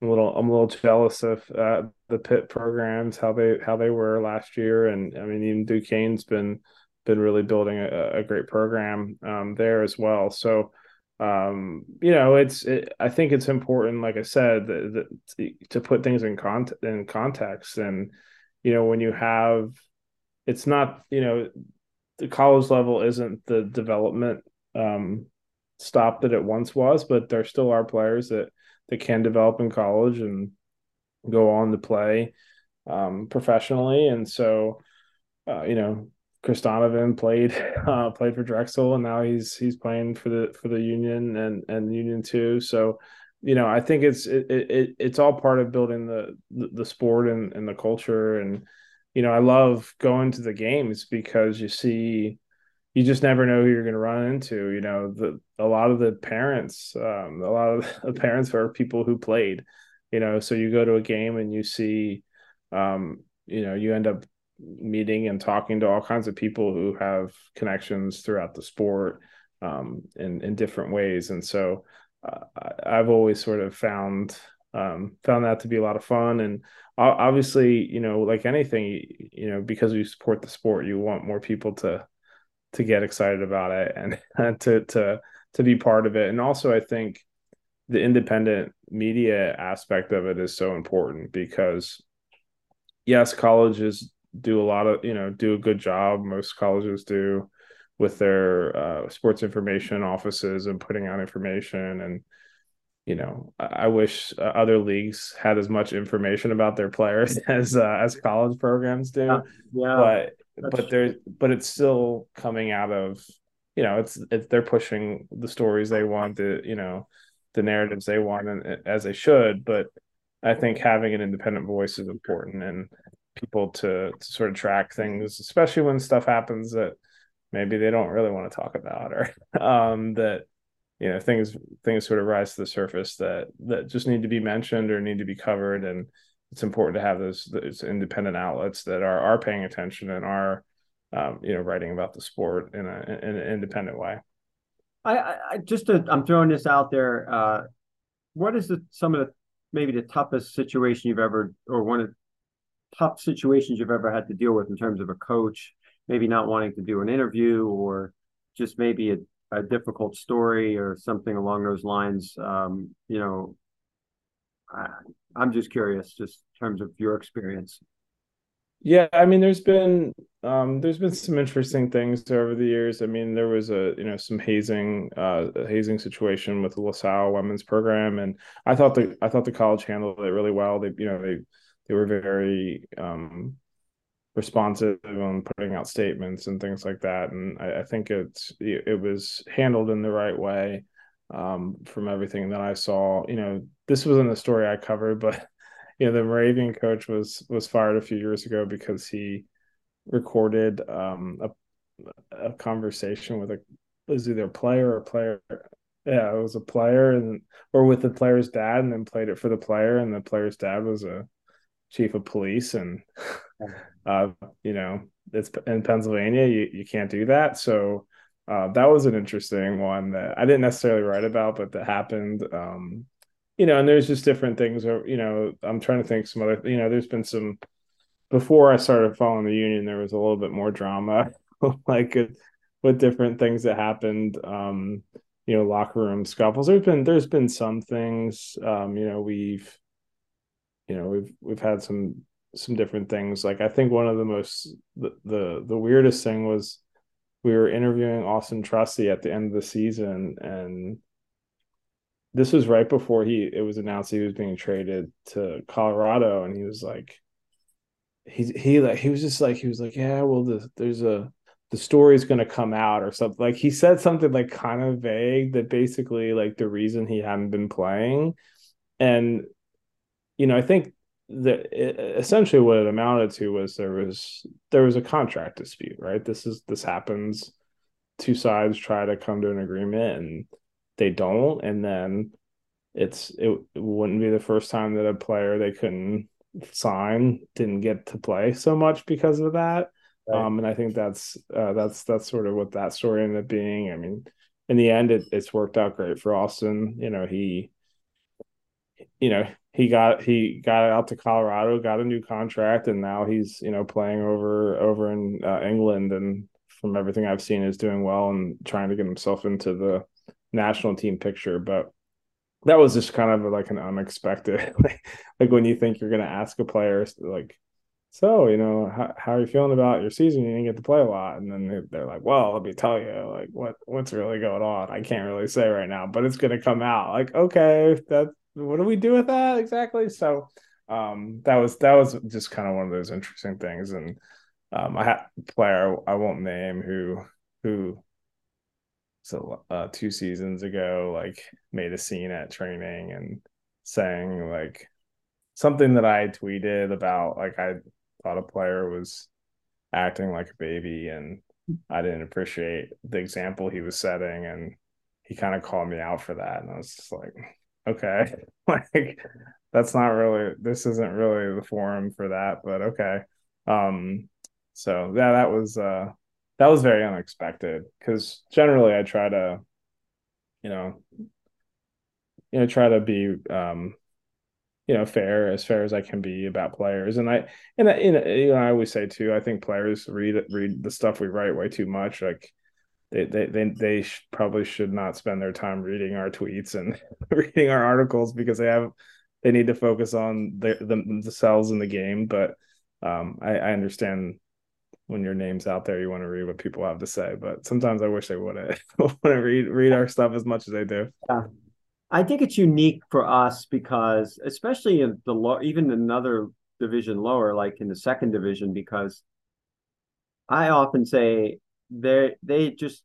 I'm a little I'm a little jealous of uh, the Pitt programs how they how they were last year, and I mean even Duquesne's been been really building a, a great program um, there as well. So um, you know, it's it, I think it's important, like I said, that, that to put things in con in context, and you know when you have it's not you know the college level isn't the development um, stop that it once was, but there still are players that that can develop in college and go on to play um, professionally. And so, uh, you know, Chris Donovan played uh, played for Drexel, and now he's he's playing for the for the Union and and Union too. So, you know, I think it's it, it it's all part of building the the, the sport and, and the culture and you know, I love going to the games because you see, you just never know who you're going to run into. You know, the a lot of the parents, um, a lot of the parents are people who played. You know, so you go to a game and you see, um, you know, you end up meeting and talking to all kinds of people who have connections throughout the sport um, in in different ways, and so uh, I've always sort of found um, found that to be a lot of fun. And obviously you know like anything you know because you support the sport you want more people to to get excited about it and to to to be part of it. And also i think the independent media aspect of it is so important because yes colleges do a lot of you know do a good job most colleges do with their uh, sports information offices and putting out information and you know, I wish uh, other leagues had as much information about their players as uh, as college programs do. Yeah, yeah but but there's but it's still coming out of you know it's it's they're pushing the stories they want the you know the narratives they want and as they should. But I think having an independent voice is important and people to, to sort of track things, especially when stuff happens that maybe they don't really want to talk about or um, that you know things things sort of rise to the surface that that just need to be mentioned or need to be covered. And it's important to have those those independent outlets that are are paying attention and are um, you know writing about the sport in, a, in an independent way. I i just to, i'm throwing this out there uh what is the some of the maybe the toughest situation you've ever or one of tough situations you've ever had to deal with in terms of a coach maybe not wanting to do an interview or just maybe a a difficult story or something along those lines, um, you know, I, I'm just curious, just in terms of your experience. Yeah, I mean, there's been um, there's been some interesting things over the years. I mean, there was a you know some hazing uh, hazing situation with the LaSalle women's program, and I thought the I thought the college handled it really well. They you know they they were very um, responsive on putting out statements and things like that, and I, I think it's it was handled in the right way um, from everything that I saw. You know, this wasn't a story I covered, but you know, the Moravian coach was was fired a few years ago because he recorded um, a a conversation with a was either a player or a player. Yeah, it was a player and or with the player's dad, and then played it for the player, and the player's dad was a chief of police, and uh, you know, it's in Pennsylvania, you you can't do that, so uh, that was an interesting one that I didn't necessarily write about, but that happened. Um, you know, and there's just different things. Or you know, I'm trying to think some other. You know, there's been some before I started following the union. There was a little bit more drama, like with different things that happened. Um, you know, locker room scuffles. There's been there's been some things. Um, you know, we've you know we've we've had some some different things. Like I think one of the most the the, the weirdest thing was we were interviewing Austin Trusty at the end of the season, and this was right before he it was announced he was being traded to Colorado, and he was like, he he like he was just like he was like, yeah, well, the, there's a the story's going to come out or something. Like he said something like kind of vague that basically like the reason he hadn't been playing, and you know, I think that essentially what it amounted to was there was there was a contract dispute right? This is this happens. Two sides try to come to an agreement and they don't. And then it's it, it wouldn't be the first time that a player they couldn't sign didn't get to play so much because of that. Right. um and i think that's uh, that's that's sort of what that story ended up being. I mean in the end it, it's worked out great for austin. You know he you know he got he got out to Colorado, got a new contract, and now he's you know playing over over in uh, England, and from everything I've seen, is doing well and trying to get himself into the national team picture. But that was just kind of like an unexpected, like, when you think you're going to ask a player like, so you know how, how are you feeling about your season? You didn't get to play a lot, and then they're, they're like, well, let me tell you, like what what's really going on. I can't really say right now, but it's going to come out. Like okay, that what do we do with that exactly? So um, that was that was just kind of one of those interesting things. And um, I had a player I won't name who who so uh, two seasons ago like made a scene at training and saying like something that I tweeted about like I thought a player was acting like a baby and I didn't appreciate the example he was setting and he kind of called me out for that and I was just like okay. Like that's not really this isn't really the forum for that but okay. Um so yeah that was uh that was very unexpected because generally i try to you know you know try to be um you know fair as fair as i can be about players. And i and I, you know i always say too i think players read read the stuff we write way too much. Like they they they, they sh- probably should not spend their time reading our tweets and reading our articles because they have they need to focus on the the, the cells in the game. But um, I, I understand when your name's out there, you want to read what people have to say. But sometimes I wish they wouldn't to read read our stuff as much as they do. Yeah. I think it's unique for us because, especially in the low, even another division lower, like in the second division, because I often say they they just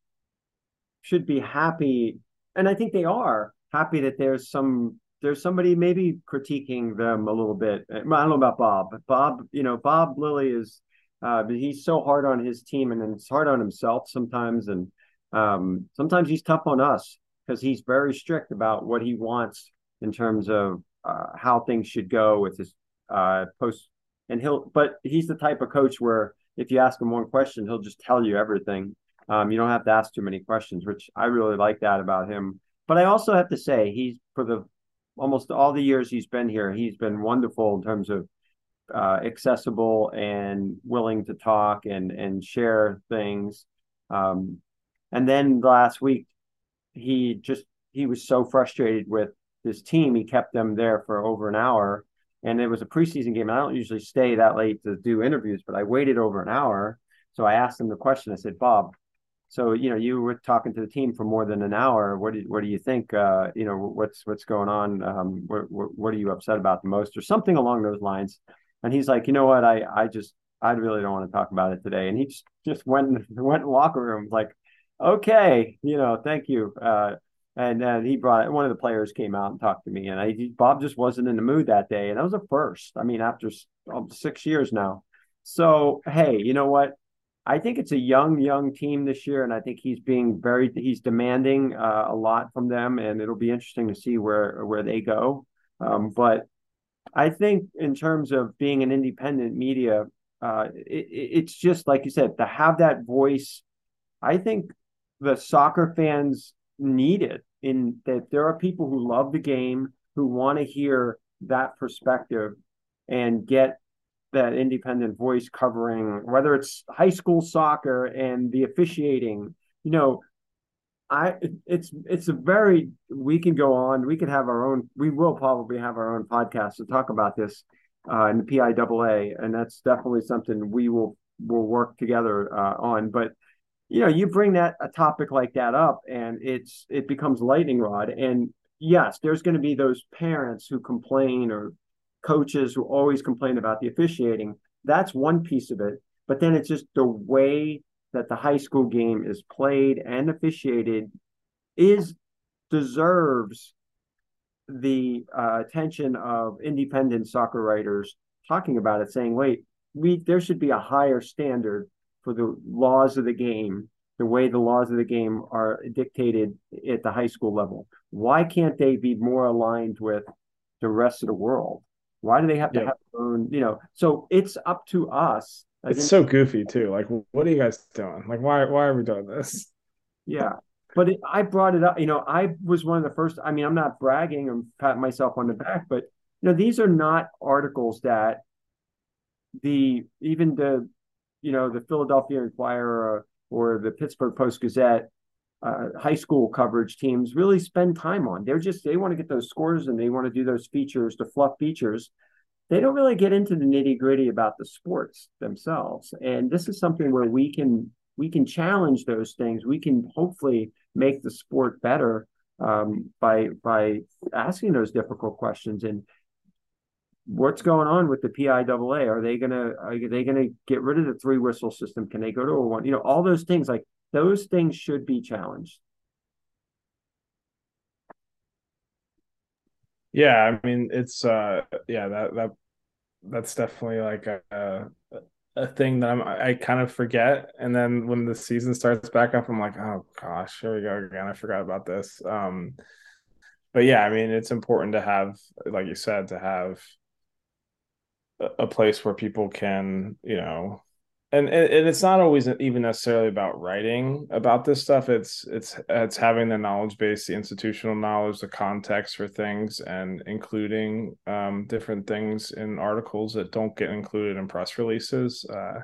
should be happy, and I think they are happy that there's some there's somebody maybe critiquing them a little bit. I don't know about Bob, Bob, you know, Bob Lilley is uh, he's so hard on his team and then it's hard on himself sometimes, and um, sometimes he's tough on us because he's very strict about what he wants in terms of uh, how things should go with his uh, post. And he'll, but he's the type of coach where if you ask him one question, he'll just tell you everything. Um, you don't have to ask too many questions, which I really like that about him. But I also have to say, he's for the almost all the years he's been here, he's been wonderful in terms of uh, accessible and willing to talk and and share things. Um, and then last week, he just he was so frustrated with his team. He kept them there for over an hour, and it was a preseason game. I don't usually stay that late to do interviews, but I waited over an hour. So I asked him the question. I said, Bob, so you know you were talking to the team for more than an hour. What do what do you think? Uh, you know what's what's going on? Um, what, what what are you upset about the most, or something along those lines? And he's like, you know what? I I just I really don't want to talk about it today. And he just just went went in the locker room like, okay, you know, thank you. Uh, and then he brought one of the players came out and talked to me, and I Bob just wasn't in the mood that day, and that was a first. I mean, after six years now. So hey, you know what? I think it's a young, young team this year, and I think he's being very he's demanding uh, a lot from them, and it'll be interesting to see where where they go. Um, but I think in terms of being an independent media, uh, it, it's just like you said to have that voice. I think the soccer fans need it in that there are people who love the game who want to hear that perspective and get that independent voice covering whether it's high school soccer and the officiating you know i it's it's a very we can go on we can have our own we will probably have our own podcast to talk about this uh, in the PIAA, and that's definitely something we will will work together uh, on. But you know, you bring that a topic like that up, and it's it becomes lightning rod. And yes, there's going to be those parents who complain or coaches who always complain about the officiating. That's one piece of it. But then it's just the way that the high school game is played and officiated is deserves the uh, attention of independent soccer writers talking about it, saying, "Wait, we there should be a higher standard for the laws of the game, the way the laws of the game are dictated at the high school level. Why can't they be more aligned with the rest of the world?" Why do they have to have their own, you know? So it's up to us. It's so goofy too. Like, what are you guys doing? Like, why why are we doing this? Yeah. But it, I brought it up, you know, I was one of the first. I mean, I'm not bragging or patting myself on the back, but you know, these are not articles that the even the you know the Philadelphia Inquirer or, or the Pittsburgh Post Gazette uh, high school coverage teams really spend time on. They're just they want to get those scores and they want to do those features, the fluff features. They don't really get into the nitty gritty about the sports themselves. And this is something where we can we can challenge those things. We can hopefully make the sport better um, by by asking those difficult questions and what's going on with the PIAA? Are they gonna are they gonna get rid of the three whistle system? Can they go to a one? You know, all those things like those things should be challenged. Yeah, I mean it's uh yeah, that that that's definitely like a a thing that I'm I kind of forget and then when the season starts back up I'm like, "Oh gosh, here we go again. I forgot about this." Um but yeah, I mean, it's important to have like you said to have a place where people can, you know, and, and it's not always even necessarily about writing about this stuff. It's it's it's having the knowledge base the institutional knowledge the context for things and including um, different things in articles that don't get included in press releases. Uh,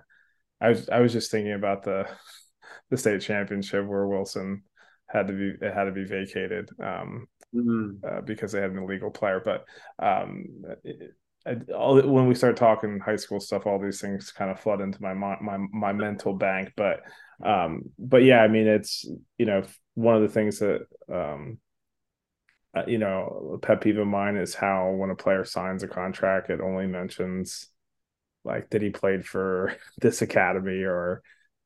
i was i was just thinking about the the state championship where wilson had to be it had to be vacated um, mm-hmm. uh, because they had an illegal player. But um, it, when we start talking high school stuff, all these things kind of flood into my my my mental bank. But um, but yeah, I mean, it's you know one of the things that um, uh, you know, a pet peeve of mine is how when a player signs a contract, it only mentions like that he played for this academy or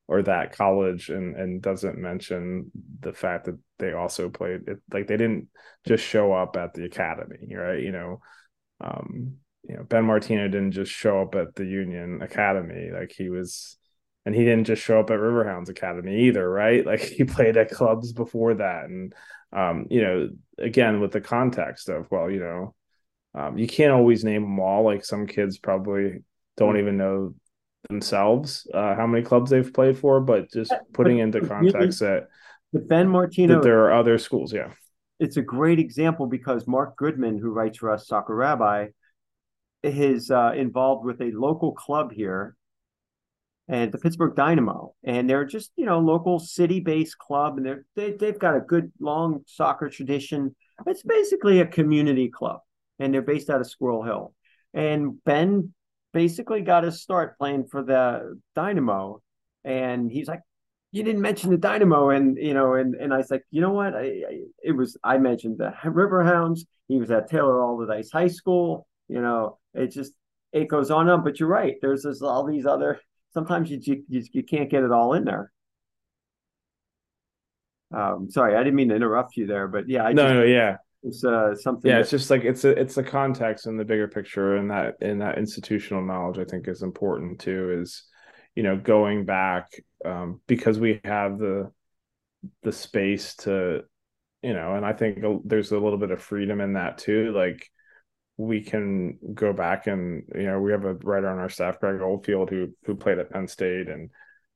or that college and and doesn't mention the fact that they also played it like they didn't just show up at the academy right you know um you know Ben Martino didn't just show up at the Union Academy. Like he was and he didn't just show up at Riverhounds Academy either right? Like he played at clubs before that. And um you know again with the context of well you know um, you can't always name them all. Like some kids probably don't even know themselves uh, how many clubs they've played for but just putting into context that the Ben Martino that there are other schools yeah. It's a great example because Mark Goodman who writes for us Soccer Rabbi is uh, involved with a local club here and the Pittsburgh Dynamo, and they're just you know local city-based club, and they're they, they've got a good long soccer tradition. It's basically a community club, and they're based out of Squirrel Hill. And Ben basically got his start playing for the Dynamo, and he's like, "You didn't mention the Dynamo," and you know, and and I was like, "You know what? I, I it was I mentioned the Riverhounds. He was at Taylor Alderdice High School. You know, it just it goes on and on. But you're right. There's this, all these other sometimes you, you you can't get it all in there. Um, sorry, I didn't mean to interrupt you there, but yeah, I no, just, no, yeah, it's uh, something. Yeah, that... it's just like it's a it's the context and the bigger picture, and that and that institutional knowledge I think is important too. Is you know going back um, because we have the the space to you know, and I think there's a little bit of freedom in that too. Like we can go back and you know we have a writer on our staff greg oldfield who who played at penn state and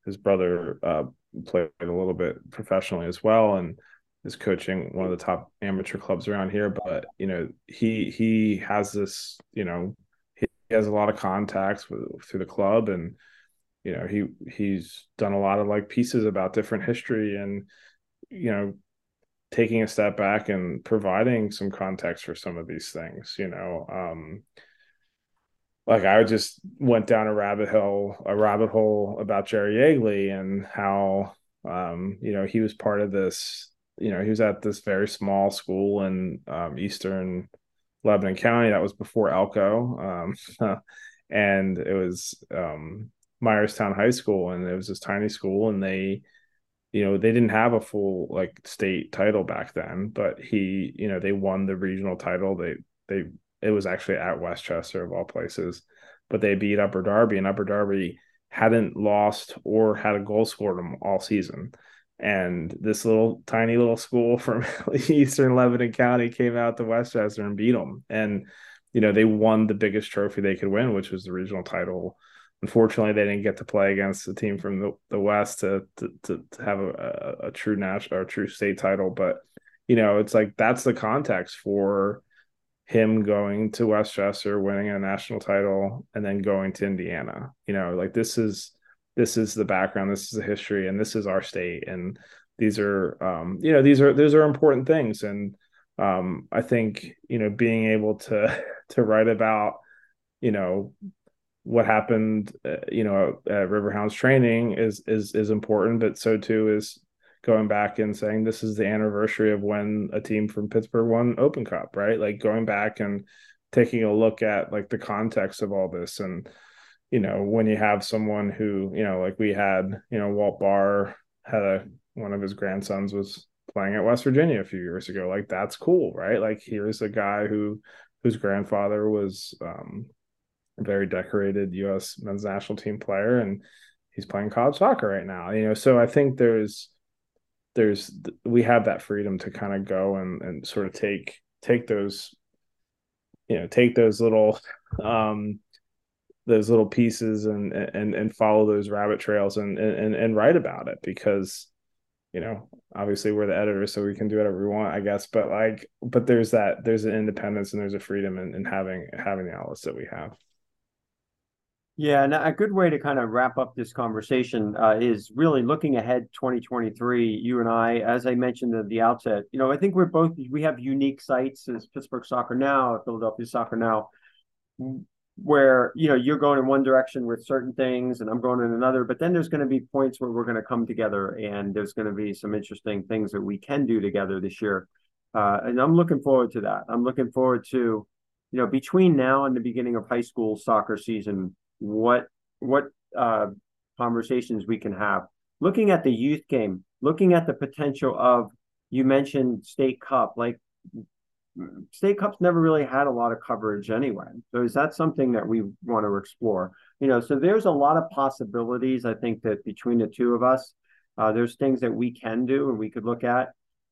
his brother uh, played a little bit professionally as well and is coaching one of the top amateur clubs around here. But you know he he has this you know he, has a lot of contacts with, through the club and you know he he's done a lot of like pieces about different history and you know taking a step back and providing some context for some of these things you know um like i just went down a rabbit hole a rabbit hole about jerry yeagley and how um you know he was part of this you know he was at this very small school in um, eastern lebanon county that was before ELCO um and it was um myerstown high school and it was this tiny school and they you know they didn't have a full like state title back then but he you know they won the regional title. They they it was actually at West Chester of all places. But they beat upper darby and upper darby hadn't lost or had a goal scored them all season. And this little tiny little school from eastern lebanon county came out to West Chester and beat them. And you know they won the biggest trophy they could win which was the regional title unfortunately they didn't get to play against the team from the, the west to, to to, have a, a, a, true national or true state title but you know it's like that's the context for him going to West Chester winning a national title and then going to indiana. You know like this is this is the background this is the history and this is our state and these are um you know these are these are important things. And um i think you know being able to to write about you know what happened, uh, you know, at Riverhounds training is is is important, but so too is going back and saying this is the anniversary of when a team from Pittsburgh won Open Cup, right? Like going back and taking a look at like the context of all this. And you know when you have someone who you know like we had you know Walt Bahr had a one of his grandsons was playing at West Virginia a few years ago. Like that's cool right? Like here's a guy who whose grandfather was um very decorated U.S. men's national team player, and he's playing college soccer right now. You know, so I think there's there's we have that freedom to kind of go and and sort of take take those you know take those little um those little pieces and and and follow those rabbit trails and and and write about it because you know obviously we're the editors so we can do whatever we want i guess but like but there's that there's an independence and there's a freedom in, in having having the outlets that we have yeah, and a good way to kind of wrap up this conversation uh, is really looking ahead 2023. You and I, as I mentioned at the outset, you know, I think we're both we have unique sites as Pittsburgh Soccer Now, Philadelphia Soccer Now, where you know you're going in one direction with certain things, and I'm going in another. But then there's going to be points where we're going to come together, and there's going to be some interesting things that we can do together this year. Uh, and I'm looking forward to that. I'm looking forward to, you know, between now and the beginning of high school soccer season what what uh, conversations we can have. Looking at the youth game, looking at the potential of you mentioned state cup, like state cups never really had a lot of coverage anyway. So is that something that we want to explore? You know, so there's a lot of possibilities. I think that between the two of us, uh, there's things that we can do and we could look at.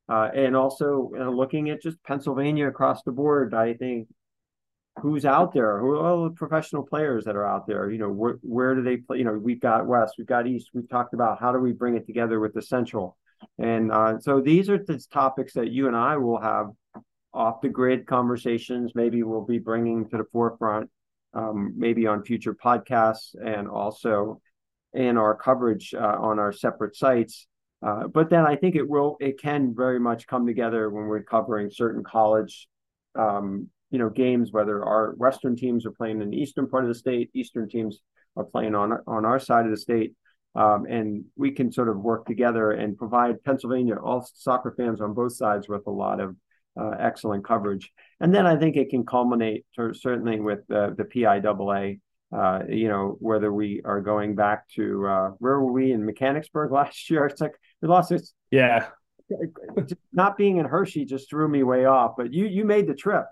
Uh, and also uh, looking at just Pennsylvania across the board, I think who's out there? Who are all the professional players that are out there you know where, where do they play? You know we've got west we've got east we've talked about how do we bring it together with the central? And uh, so these are the topics that you and i will have off the grid conversations maybe we'll be bringing to the forefront um, maybe on future podcasts and also in our coverage uh, on our separate sites. Uh, but then I think it will, it can very much come together when we're covering certain college, um, you know, games. Whether our Western teams are playing in the eastern part of the state, Eastern teams are playing on on our side of the state, um, and we can sort of work together and provide Pennsylvania all soccer fans on both sides with a lot of uh, excellent coverage. And then I think it can culminate to, certainly with uh, the PIAA. Uh, you know, whether we are going back to uh, where were we in Mechanicsburg last year? It's like we lost this. Yeah. Not being in Hershey just threw me way off, but you you made the trip.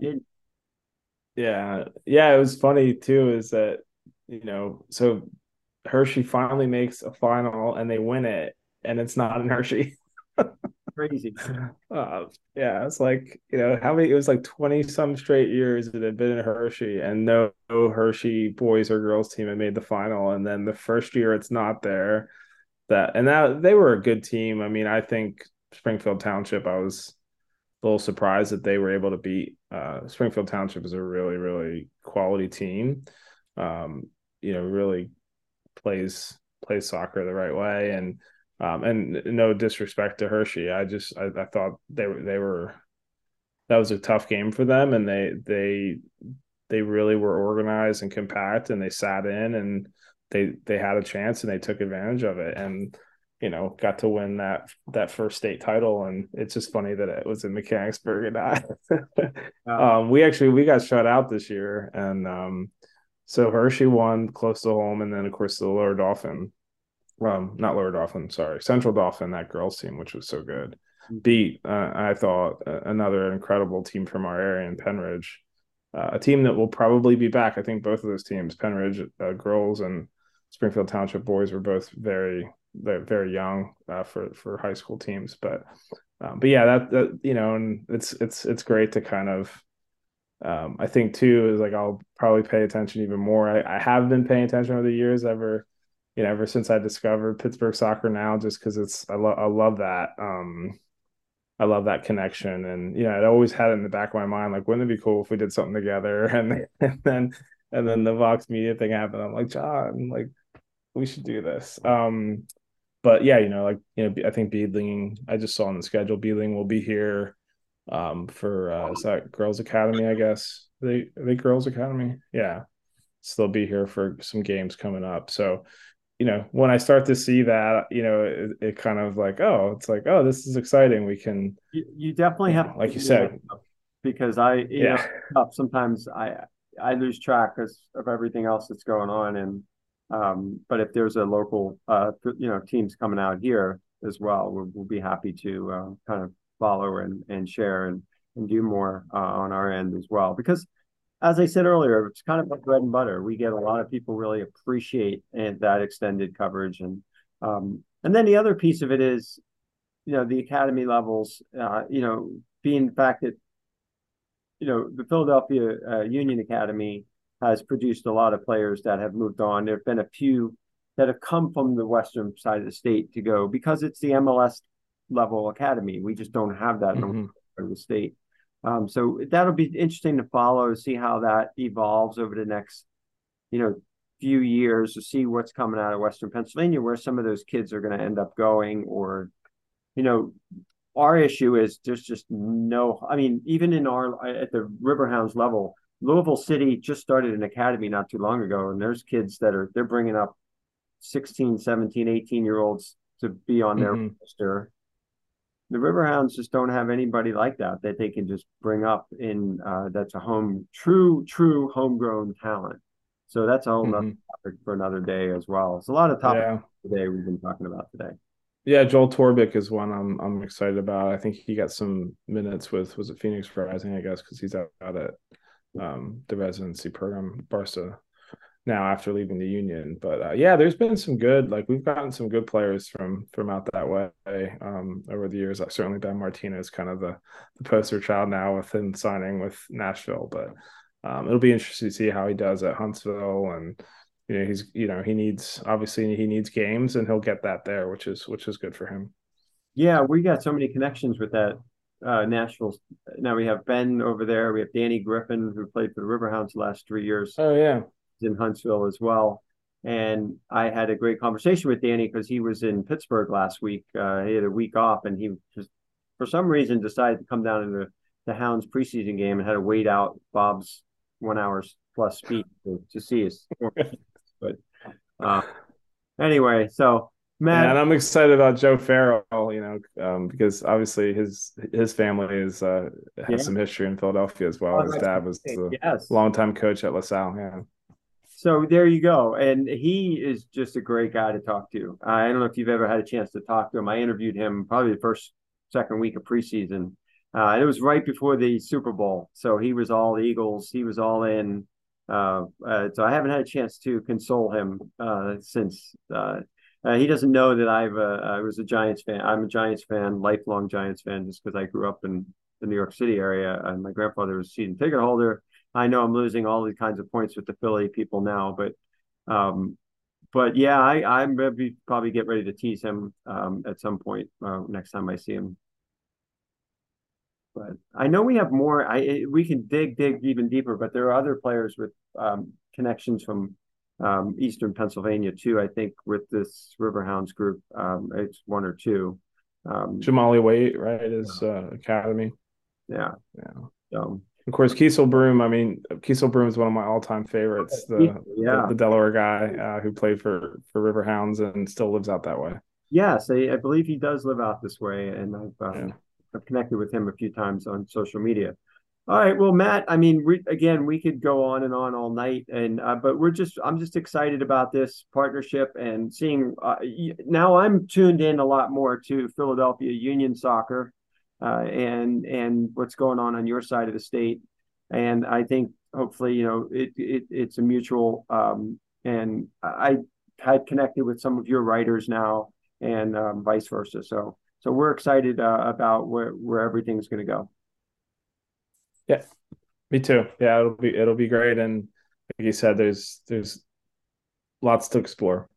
Yeah, yeah. It was funny too. Is that you know so Hershey finally makes a final and they win it, and it's not in Hershey. Crazy. Uh, yeah, it's like you know how many? It was like twenty some straight years that had been in Hershey, and no, no Hershey boys or girls team had made the final. And then the first year it's not there. That and that they were a good team. I mean, I think Springfield Township. I was a little surprised that they were able to beat. Uh, Springfield Township is a really, really quality team. Um, you know, really plays plays soccer the right way. And um, and no disrespect to Hershey, I just I, I thought they were they were that was a tough game for them, and they they they really were organized and compact, and they sat in and they they had a chance and they took advantage of it, and you know got to win that that first state title, and it's just funny that it was in Mechanicsburg and not. um, we actually we got shut out this year, and um, so Hershey won close to home, and then of course the Lower Dauphin um, not Lower Dauphin sorry, Central Dauphin that girls team, which was so good, mm-hmm. beat uh, I thought uh, another incredible team from our area in Pennridge, uh, a team that will probably be back. I think both of those teams, Pennridge uh, girls and Springfield Township boys, were both very they're very young uh, for for high school teams, but um, but yeah, that that you know, and it's it's it's great to kind of um, I think too is like I'll probably pay attention even more. I, I have been paying attention over the years, ever you know, ever since I discovered Pittsburgh soccer now, just because it's I love I love that. Um, I love that connection, and you know, I always had it in the back of my mind, like, wouldn't it be cool if we did something together? And, and then and then the Vox Media thing happened. I'm like, John, like, we should do this. Um, but yeah, you know, like you know, I think Beadling. I just saw on the schedule, Beadling will be here um for uh is that girls academy i guess? Are they are they girls academy? Yeah. So they'll be here for some games coming up. So you know when i start to see that you know it, it kind of like oh it's like oh this is exciting. We can you, you definitely have like you said. because i you yeah. know sometimes i i lose track of everything else that's going on and um but if there's a local uh you know teams coming out here as well we'll, we'll be happy to uh, kind of follow and, and share and, and do more uh, on our end as well. Because as I said earlier, it's kind of like bread and butter. We get a lot of people really appreciate that extended coverage. And um, and then the other piece of it is, you know, the academy levels, uh, you know, being the fact that, you know, the Philadelphia uh, Union Academy has produced a lot of players that have moved on. There have been a few that have come from the western side of the state to go because it's the MLS level academy. We just don't have that mm-hmm. in the state. Um, so that'll be interesting to follow to see how that evolves over the next, you know, few years to see what's coming out of Western Pennsylvania, where some of those kids are going to end up going, or, you know, our issue is there's just no. I mean, even in our at the Riverhounds level, Louisville City just started an academy not too long ago, and there's kids that are they're bringing up 16, 17, 18 year olds to be on their mm-hmm. roster the Riverhounds just don't have anybody like that that they can just bring up in uh, that's a home true true homegrown talent. So that's a whole mm-hmm. topic for another day as well. It's a lot of topics yeah. today we've been talking about today. Yeah, Joel Torbic is one I'm I'm excited about. I think he got some minutes with was it Phoenix Rising, I guess, because he's out, out at um, the residency program Barca now after leaving the union. But uh, yeah, there's been some good like we've gotten some good players from from out that way um, over the years. I certainly Ben Martino, kind of the, the poster child now with him signing with Nashville. But um, it'll be interesting to see how he does at Huntsville and. You know he's you know he needs obviously he needs games and he'll get that there which is which is good for him. Yeah, we got so many connections with that uh, Nashville. Now we have Ben over there. We have Danny Griffin, who played for the Riverhounds the last three years. Oh yeah, in Huntsville as well. And I had a great conversation with Danny because he was in Pittsburgh last week. Uh, he had a week off, and he just for some reason decided to come down to the, the Hounds preseason game and had to wait out Bob's one hours plus speed to, to see us. but uh, anyway, so Matt, and I'm excited about Joe Farrell, you know, um, because obviously his his family is uh, has yeah. some history in Philadelphia as well. Oh, his dad was a yes. longtime coach at LaSalle. Yeah. So there you go, and he is just a great guy to talk to. I don't know if you've ever had a chance to talk to him. I interviewed him probably the first second week of preseason. Uh, it was right before the Super Bowl, so he was all Eagles. He was all in. Uh, uh, so I haven't had a chance to console him uh, since uh, he doesn't know that I've uh, I was a Giants fan. I'm a Giants fan, lifelong Giants fan, just because I grew up in the New York City area, and my grandfather was a season ticket holder. I know I'm losing all these kinds of points with the Philly people now, but um, but yeah, I I'm probably get ready to tease him um, at some point uh, next time I see him. But I know we have more. I we can dig dig even deeper, but there are other players with um, connections from um, Eastern Pennsylvania too. I think with this Riverhounds group, um, it's one or two. Um, Jahmali Waite, right, is uh, academy. Yeah, yeah. So of course, Kiesel Broom. I mean, Kiesel Broom is one of my all-time favorites. The yeah. the, the Delaware guy uh, who played for for Riverhounds and still lives out that way. Yes, I, I believe he does live out this way, and I've uh, yeah. I've connected with him a few times on social media. All right. Well, Matt, I mean, we, again, we could go on and on all night, and uh, but we're just, I'm just excited about this partnership and seeing. Uh, now, I'm tuned in a lot more to Philadelphia Union Soccer, uh, and and what's going on on your side of the state, and I think hopefully, you know, it, it it's a mutual. Um, and I had connected with some of your writers now, and um, vice versa. So so we're excited uh, about where where everything's going to go. Yeah, me too. Yeah, it'll be it'll be great, and like you said, there's there's lots to explore.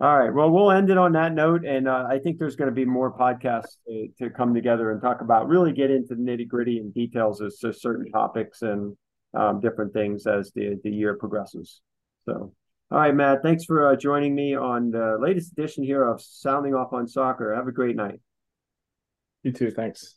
All right. Well, we'll end it on that note, and uh, I think there's going to be more podcasts to, to, come together and talk about really get into the nitty gritty and details to certain topics and um, different things as the the year progresses. So, all right, Matt. Thanks for uh, joining me on the latest edition here of Sounding Off on Soccer. Have a great night. You too. Thanks.